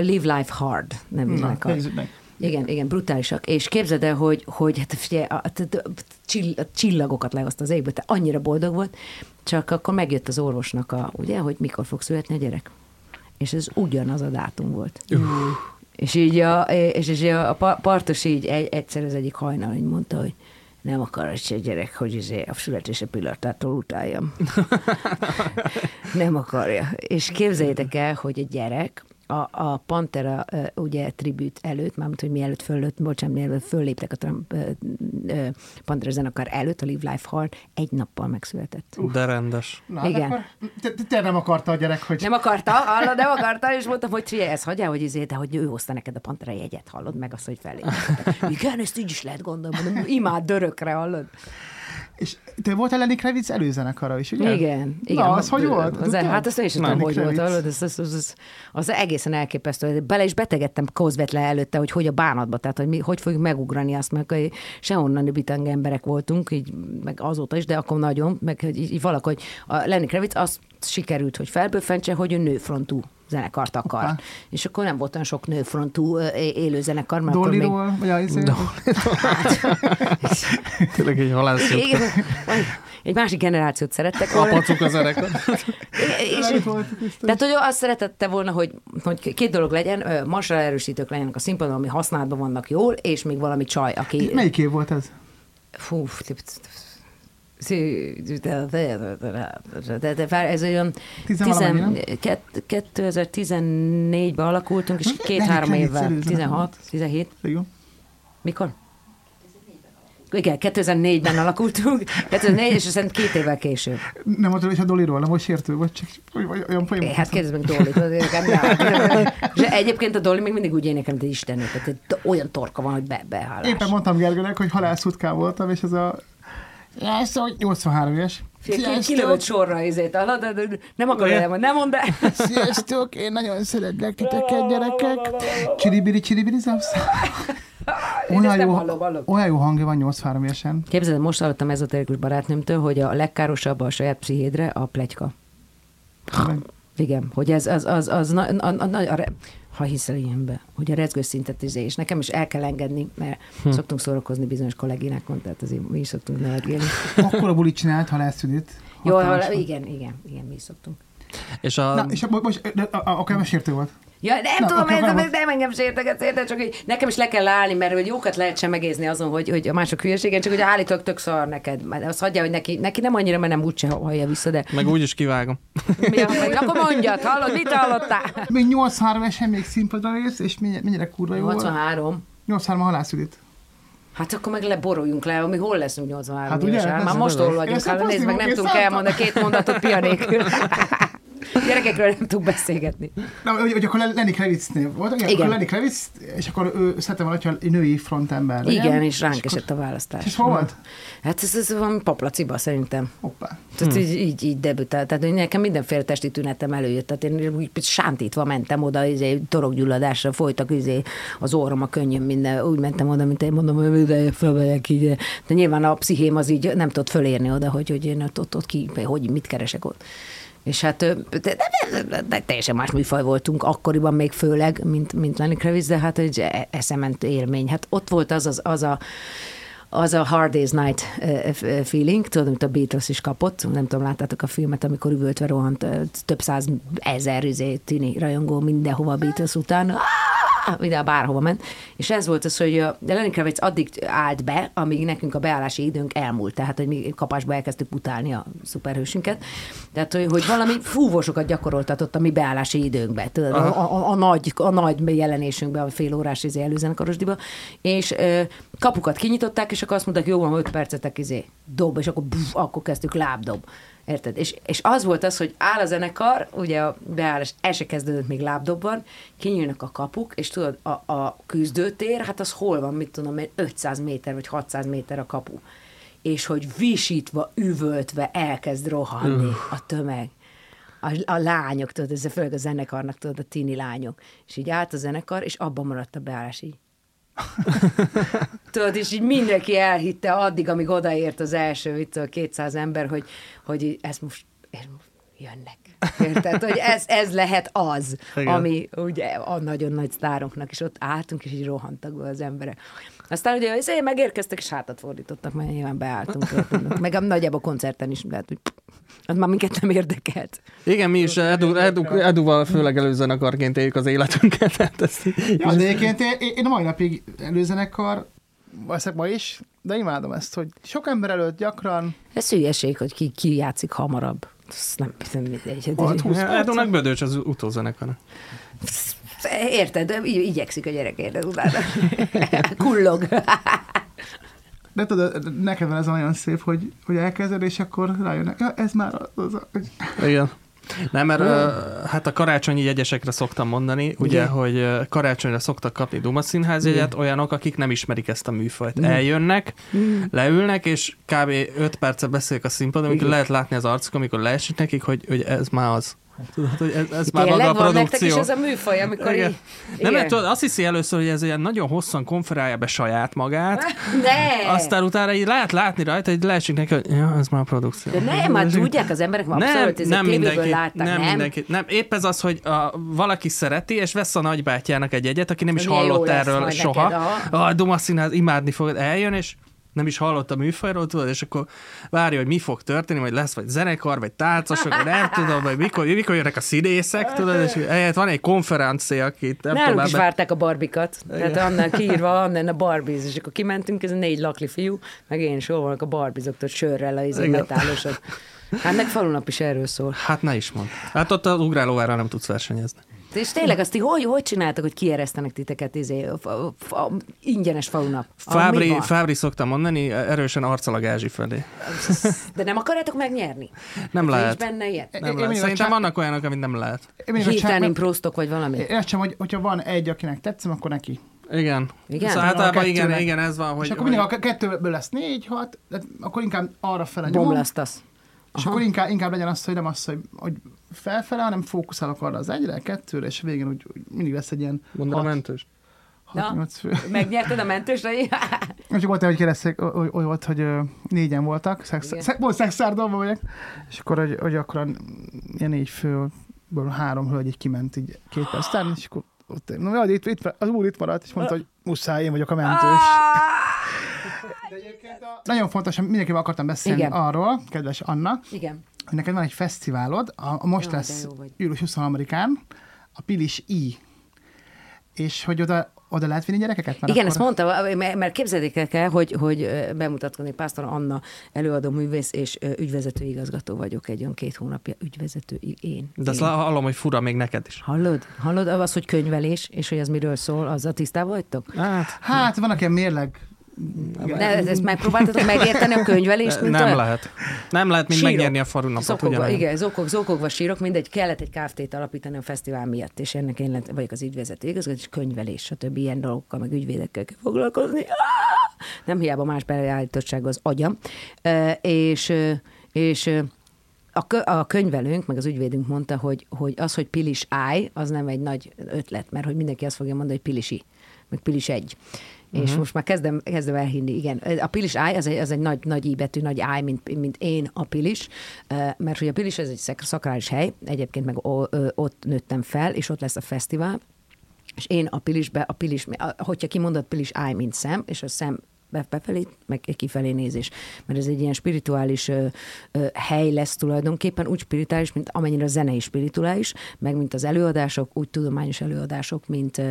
Live Life Hard nevű Na, zenekar. nézzük. Igen, igen, brutálisak. És képzeld el, hogy, hogy hát figyelj, a, a, a, csill- a csillagokat lehozta az égből, tehát annyira boldog volt, csak akkor megjött az orvosnak a, ugye, hogy mikor fog születni a gyerek. És ez ugyanaz a dátum volt. És így a, és, és a, a pa- partos így egy, egyszer az egyik hajnal így mondta, hogy nem akar egy gyerek, hogy izé a születése pillanatától utáljam. [LAUGHS] nem akarja. És képzeljétek el, hogy egy gyerek a, a Pantera ugye tribüt előtt, mármint, hogy mielőtt föllött, bocsánat, mielőtt fölléptek a Trump, ö, ö, Pantera zenekar előtt, a Live Life Hard, egy nappal megszületett. De rendes. Na, hát Igen. Akkor te, te, nem akarta a gyerek, hogy... Nem akarta, hallod, nem akarta, és mondtam, hogy figyelj, ez hagyjál, hogy izé, de hogy ő hozta neked a Pantera jegyet, hallod, meg azt, hogy felé. Igen, ezt így is lehet gondolni, mondom, imád dörökre, hallod. És te voltál Lenny Kravitz előzenekara is, ugye? Igen, igen. Na, az hogy volt? Az, Tudtad? hát azt én is tudom, hogy volt, az, az, az, az, egészen elképesztő. Bele is betegettem Kozbetle előtte, hogy hogy a bánatba, tehát hogy mi, hogy fogjuk megugrani azt, meg sehonnan bitang emberek voltunk, így, meg azóta is, de akkor nagyon, meg így, így valahogy a Lenny Kravitz azt sikerült, hogy felbőfentse, hogy ő nőfrontú zenekart akar. Hoppá. És akkor nem volt olyan sok nőfrontú élő zenekar, mert akkor még... Vagy a izé? [LAUGHS] Tényleg egy. Igen, egy másik generációt szerettek A volna. pacuk az erekad. És, tehát, hogy azt szeretette volna, hogy, hogy két dolog legyen, masra erősítők legyenek a színpadon, ami használatban vannak jól, és még valami csaj, aki... Melyik év volt ez? Fú, ez olyan Tizenvalamennyi, nem? 2014-ben alakultunk, és két-három évvel, előző 16, 17, Igen. mikor? Igen, 2004-ben alakultunk, 2004, és aztán két évvel később. Nem mondtad, hogy a Dollyról, nem volt sértő, vagy csak vagy, olyan poén. É, Hát kérdezd meg nem. És egyébként a Dolly még mindig úgy énekel, mint egy istennő. Tehát olyan torka van, hogy be, behálás. Éppen mondtam Gergőnek, hogy halászutkán voltam, és ez a Sziasztok, 83 éves. Kilőtt sorra izét? De- Nem akarod elmondani, nem mondd el. [LAUGHS] Sziasztok, én nagyon szeretlek titeket, gyerekek. Csiribiri, csiribiri, zapsz. [LAUGHS] Én ezt Olyan jó, hallom, hallom. olyan jó hangja van 83 évesen. Képzeld, most hallottam ezoterikus barátnőmtől, hogy a legkárosabb a saját pszichédre a plegyka. Igen, hogy ez az, az, az, na, a, a, a, a, ha hiszel ilyenbe, hogy a rezgős szintet izé, és nekem is el kell engedni, mert hm. szoktunk szórakozni bizonyos kolléginákon, tehát azért mi is szoktunk nevetgélni. Akkor a bulit csinált, ha lesz Jó, igen, igen, igen, mi is szoktunk. És a... Na, és a, most, a, a, a, a volt. Ja, nem Na, tudom, ez, nem, nem engem sérteget, érted, csak hogy nekem is le kell állni, mert hogy jókat lehet sem megézni azon, hogy, hogy a mások hülyeségen, csak hogy állítólag tök szar neked. Azt hagyja, hogy neki, neki nem annyira, mert nem úgyse hallja vissza, de... Meg úgy is kivágom. Ja, meg, akkor mondjad, hallod, mit hallottál? Még 83 esen még színpadra rész, és mennyire kurva jó 83. 83 a halászülit. Hát akkor meg leboroljunk le, mi hol leszünk 83 hát ugye, Már most hol vagyunk, hát nézd meg, nem tudunk elmondani két mondatot pia nélkül. [LAUGHS] Gyerekekről nem tudunk beszélgetni. Na, hogy, hogy akkor Lenny Kravitznél volt, igen. akkor Lenny Kravitz, és akkor ő szeretem volna, hogy női frontember legyen. Igen, és ránk és esett a választás. És hol volt? Hát ez, ez valami paplaciba szerintem. Hoppá. Tehát hmm. így, így, így debütált. Tehát nekem mindenféle testi tünetem előjött. Tehát én úgy sántítva mentem oda, izé, torokgyulladásra folytak izé, az orrom, a könnyűm, minden. Úgy mentem oda, mint én mondom, hogy ide fölmegyek így. De nyilván a pszichém az így nem tudott fölérni oda, hogy, hogy én ott, ott, ott ki, hogy mit keresek ott. És hát de, de, de, de teljesen más műfaj voltunk akkoriban még főleg, mint, mint Lenny Kravitz, de hát egy eszement élmény. Hát ott volt az, az, az a az a Hard Day's Night feeling, tudod, amit a Beatles is kapott, nem tudom, láttátok a filmet, amikor üvöltve rohant több száz ezer izé, tini rajongó mindenhova a Beatles után. Ah! Ide bárhova ment, és ez volt az, hogy a Lenny Kravitz addig állt be, amíg nekünk a beállási időnk elmúlt, tehát hogy mi kapásba elkezdtük utálni a szuperhősünket. Tehát, hogy, hogy valami fúvósokat gyakoroltatott a mi beállási időnkbe, tudod, a, a, a, nagy, a nagy jelenésünkbe, a fél órás izé előzenekarosdiba, és ö, kapukat kinyitották, és akkor azt mondták, jó, van, öt percetek izé, dob, és akkor, buf, akkor kezdtük lábdob. Érted? És, és az volt az, hogy áll a zenekar, ugye a beállás, el se kezdődött még lábdobban, kinyílnak a kapuk, és tudod, a, a küzdőtér, hát az hol van, mit tudom én, 500 méter vagy 600 méter a kapu. És hogy visítva, üvöltve elkezd rohanni uh. a tömeg a, a lányok, tudod, ez főleg a zenekarnak, tudod, a tini lányok. És így állt a zenekar, és abban maradt a beállás így. [LAUGHS] Tudod, és így mindenki elhitte addig, amíg odaért az első, itt a 200 ember, hogy, hogy ez most, ez most jönnek. Érted? Hogy ez, ez lehet az, Igen. ami ugye a nagyon nagy sztároknak, és ott álltunk, és így rohantak be az emberek. Aztán ugye ezért megérkeztek, és hátat fordítottak, mert nyilván beálltunk. Meg a nagyjából koncerten is, lehet, hogy az már minket nem érdekelt. Igen, mi is Edu, Edu, Eduval főleg előzenekarként éljük az életünket. [LAUGHS] Hát ezt ja, de egyébként én, én a mai napig előzenekar, valószínűleg ma is, de imádom ezt, hogy sok ember előtt gyakran... Ez szülyeség, hogy ki, ki játszik hamarabb. Ez nem, nem mindegy. Edunak Bödöcs az utózenekar. Érted, igyekszik a gyerek, érted, utána. [LAUGHS] Kullog. De tudod, neked van ez nagyon szép, hogy, hogy elkezded, és akkor rájönnek, ja, ez már az, az Igen. Nem, mert uh, hát a karácsonyi jegyesekre szoktam mondani, ugye, Igen. hogy karácsonyra szoktak kapni Duma Színház jegyet, olyanok, akik nem ismerik ezt a műfajt. Igen. Eljönnek, Igen. leülnek, és kb. 5 percet beszélnek a színpadon, amikor lehet látni az arcuk, amikor leesik nekik, hogy, hogy ez már az. Tudod, hogy ez, ez már maga a produkció. is ez a műfaj, amikor igen. így... Nem, mert azt hiszi először, hogy ez ilyen nagyon hosszan konferálja be saját magát. [LAUGHS] Ne! Aztán utána így lehet látni rajta, hogy leesik neki, hogy ja, ez már a produkció. De nem, már tudják az emberek, már nem, abszolút, nem mindenki, látták, nem, nem? mindenki. Nem, épp ez az, hogy a, valaki szereti, és vesz a nagybátyjának egy egyet, aki nem is hallott erről soha. Neked, a Duma Színház imádni fogod, eljön, és nem is hallott a műfajról, tudod, és akkor várja, hogy mi fog történni, vagy lesz vagy zenekar, vagy táncosok, vagy nem tudom, vagy mikor, mikor jönnek a színészek, tudod, és ehhez van egy konferencia, akit nem Nálunk tudom, is várták a barbikat, tehát annál kiírva, annál a barbiz, és akkor kimentünk, ez a négy lakli fiú, meg én is vannak a barbizoktól sörrel, a izé metálosod. Hát meg falunap is erről szól. Hát ne is mond. Hát ott az ugrálóvára nem tudsz versenyezni. És tényleg azt, hogy hogy csináltak, hogy kieresztenek titeket izé, a, a, a, ingyenes falunap? Fábri, Fábri szoktam mondani, erősen arccal a gázsi felé. De nem akarjátok megnyerni? Nem hát lehet. benne ilyen? Nem lehet. Szerintem vannak olyanok, amit nem lehet. Hirtelen improztok, vagy valami? Én sem, hogy, hogyha van egy, akinek tetszem, akkor neki. Igen. Igen? Szóval általában igen, igen, ez van, hogy... És akkor mindig a kettőből lesz négy, hat, akkor inkább arra fele Bomlasztasz. És Aha. akkor inkább, inkább legyen az, hogy nem az, hogy, hogy felfele, hanem fókuszálok arra az egyre, kettőre, és végén úgy, úgy mindig lesz egy ilyen... Mondom a mentős. 6 fő. Megnyerted a mentősre? Csak [LAUGHS] volt, hogy kérdezték, hogy volt, hogy négyen voltak, szex, szex, volt szexárdalban vagyok, és akkor, hogy, hogy akkor ilyen négy főből három hölgy így kiment így két perc után, és akkor ott, na, jaj, itt, itt, az úr itt maradt, és mondta, hogy muszáj, én vagyok a mentős. [LAUGHS] De egyébként. Nagyon fontos, mindenkivel akartam beszélni Igen. arról, kedves Anna, Igen. hogy neked van egy fesztiválod, a, a most Jaj, lesz július 23-án, a Pilis I. És hogy oda, oda lehet vinni gyerekeket? Mert Igen, akkor... ezt mondta, mert- képzeljék el, hogy, hogy bemutatkozni Pásztor Anna előadó művész és ügyvezető igazgató vagyok egy olyan két hónapja, ügyvezető én. De azt én. hallom, hogy fura még neked is. Hallod? Hallod? Az, hogy könyvelés, és hogy ez miről szól, azzal tisztában vagytok? Hát, Hát, vannak ilyen mérleg... De ezt megpróbáltatok megérteni a könyvelést? mint nem olyan? lehet. Nem lehet mind Sírok. megnyerni a farunapot Zokogva, igen, zokog, zokogva sírok, mindegy, kellett egy kft alapítani a fesztivál miatt, és ennek én lett, vagyok az ügyvezető igazgató, és könyvelés, stb. ilyen dolgokkal, meg ügyvédekkel kell foglalkozni. Nem hiába más beállítottság az agyam. És, és a, kö, a könyvelőnk, meg az ügyvédünk mondta, hogy, hogy az, hogy pilis áj, az nem egy nagy ötlet, mert hogy mindenki azt fogja mondani, hogy pilisi, meg pilis egy. És Mhm. most már kezdem, kezdem elhinni, igen. A pilis áj, az egy, az egy nagy, nagy íbetű, nagy áj, mint, mint én a pilis, mert hogy a pilis ez egy szak- szakrális hely, egyébként meg ott nőttem fel, és ott lesz a fesztivál, és én a pilisbe, a pilis, hogyha kimondod pilis áj, mint szem, és a szem befelé, meg kifelé nézés. Mert ez egy ilyen spirituális ö, ö, hely lesz tulajdonképpen, úgy spirituális, mint amennyire a zene is spirituális, meg mint az előadások, úgy tudományos előadások, mint,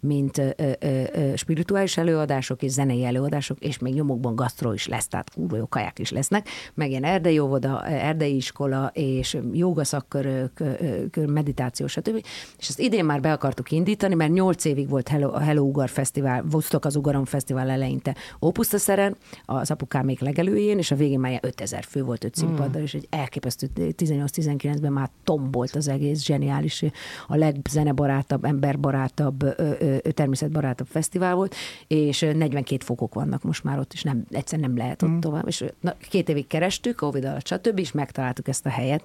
mint ö, ö, ö, spirituális előadások és zenei előadások, és még nyomokban gasztro is lesz, tehát kurva jó kaják is lesznek, meg ilyen erdei óvoda, erdei iskola, és joga szakkörök, ö, ö, kör- meditáció, stb. És ezt idén már be akartuk indítani, mert nyolc évig volt Hello, a Hello Ugar Fesztivál, Vostok az Ugaron Fesztivál eleinte Ópuszta szeren, az apukám még legelőjén, és a végén már ilyen 5000 fő volt öt színpaddal, és egy elképesztő 18-19-ben már tombolt az egész, zseniális, a legzenebarátabb, emberbarátabb, természetbarátabb fesztivál volt, és ö, 42 fokok vannak most már ott, és nem, egyszer nem lehet ott tovább. És na, két évig kerestük, Covid alatt, stb., és megtaláltuk ezt a helyet,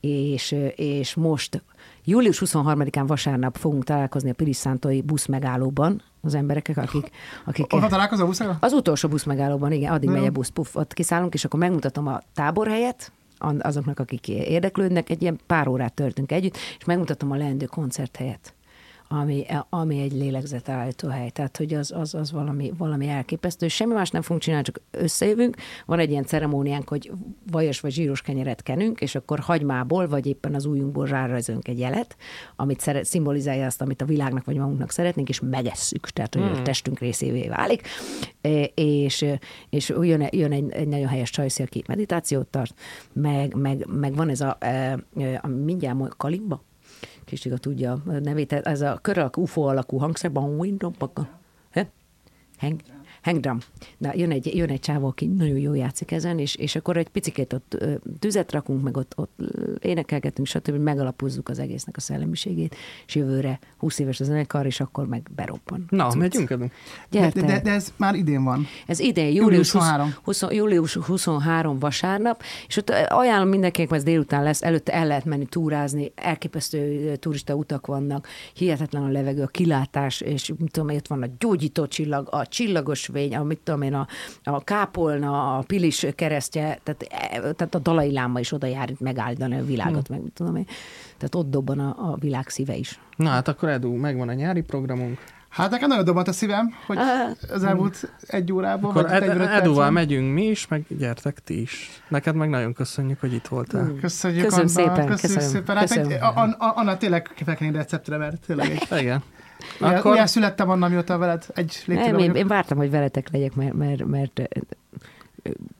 és, és most július 23-án vasárnap fogunk találkozni a Pirisszántói busz megállóban az emberekkel, akik, akik Oda találkozol a buszra? az utolsó busz megállóban, igen, addig megy a busz, puff, ott kiszállunk, és akkor megmutatom a táborhelyet, azoknak, akik érdeklődnek, egy ilyen pár órát törtünk együtt, és megmutatom a leendő koncerthelyet, ami, ami egy lélegzetállító hely. Tehát, hogy az, az, az valami, valami elképesztő. Semmi más nem fogunk csinálni, csak összejövünk. Van egy ilyen ceremóniánk, hogy vajas vagy zsíros kenyeret kenünk, és akkor hagymából, vagy éppen az ujjunkból rárajzolunk egy jelet, amit szeret, szimbolizálja azt, amit a világnak vagy magunknak szeretnénk, és megesszük, tehát hogy a testünk részévé válik. E, És, és jön, jön egy, egy nagyon helyes csajszi, aki meditációt tart, meg, meg, meg van ez a, e, e, a mindjárt majd kalimba, Kicsiga tudja a nevét, ez a kör alakú, UFO alakú hangszer, Window, hang, hang drum. Na, jön egy, jön egy csávó, aki nagyon jól játszik ezen, és, és akkor egy picikét ott tüzet rakunk, meg ott, ott énekelgetünk, stb. megalapozzuk az egésznek a szellemiségét, és jövőre 20 éves a zenekar, és akkor meg berobban. Na, Cucc. megyünk edünk. De, de, de, ez már idén van. Ez idén, Július július 23. 20, 20, július 23 vasárnap, és ott ajánlom mindenkinek, mert ez délután lesz, előtte el lehet menni túrázni, elképesztő turista utak vannak, hihetetlen a levegő, a kilátás, és mit tudom, ott van a gyógyító csillag, a csillagos vény, a, mit tudom én, a, a kápolna, a pilis keresztje, tehát, e, tehát a dalai láma is oda jár itt megállítani a világot, meg mit tudom én. Tehát ott dobban a, a világ szíve is. Na hát akkor Edu, megvan a nyári programunk. Hát nekem nagyon dobant a szívem, hogy az elmúlt egy órában, Akkor vagy Ed, 45 Eduval megyünk mi is, meg gyertek ti is. Neked meg nagyon köszönjük, hogy itt voltál. Köszönjük, Köszönöm Anna, szépen, köszönjük köszönöm, szépen. Hát köszönöm. egy, a, a, Anna tényleg írni receptre, mert tényleg egy... Igen. Akkor... Akkor Ilyen születtem Anna, mióta veled egy Nem, én, én vártam, hogy veletek legyek, mert, mert, mert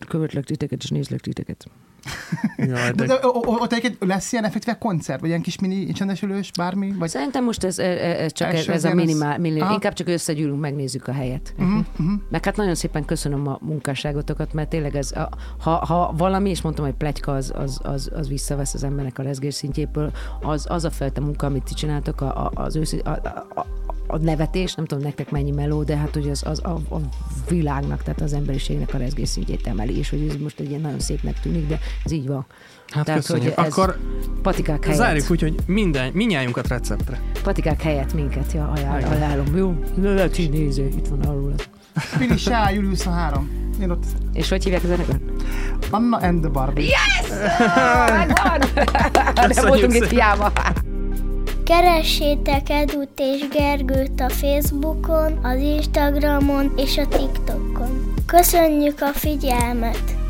követlek titeket, és nézlek titeket. [LAUGHS] Jaj, De, de... de, ott egyébként lesz ilyen effektíve koncert, vagy ilyen kis mini csendesülős, bármi? Vagy... Szerintem most ez, ez, ez csak ez, Első ez a minimál, ez- minimál inkább csak összegyűlünk, megnézzük a helyet. Uh-huh, uh-huh. Meg hát nagyon szépen köszönöm a munkásságotokat, mert tényleg ez, a, ha, ha valami, és mondtam, hogy pletyka az, az, az, az visszavesz az embernek a rezgés szintjéből, az, az a fajta munka, amit ti csináltok, a, a, az őszi, a, a, a, a nevetés, nem tudom nektek mennyi meló, de hát hogy az, az a, a világnak, tehát az emberiségnek a rezgés szintjét emeli, és hogy ez most egy ilyen nagyon szépnek tűnik, de ez így van. Hát Tehát, köszönjük. hogy Akkor Patikák helyett. zárjuk úgy, hogy minden, minnyájunkat receptre. Patikák helyett minket, ja, ajánl, ajánlom. Jó, lehet így néző, itt van alul. Pili Sá, Julius 3. Én ott. És hogy hívják a zenekart? Anna and the Barbie. Yes! [LAUGHS] Megvan! Nem voltunk itt hiába. Keressétek Edut és Gergőt a Facebookon, az Instagramon és a TikTokon. Köszönjük a figyelmet!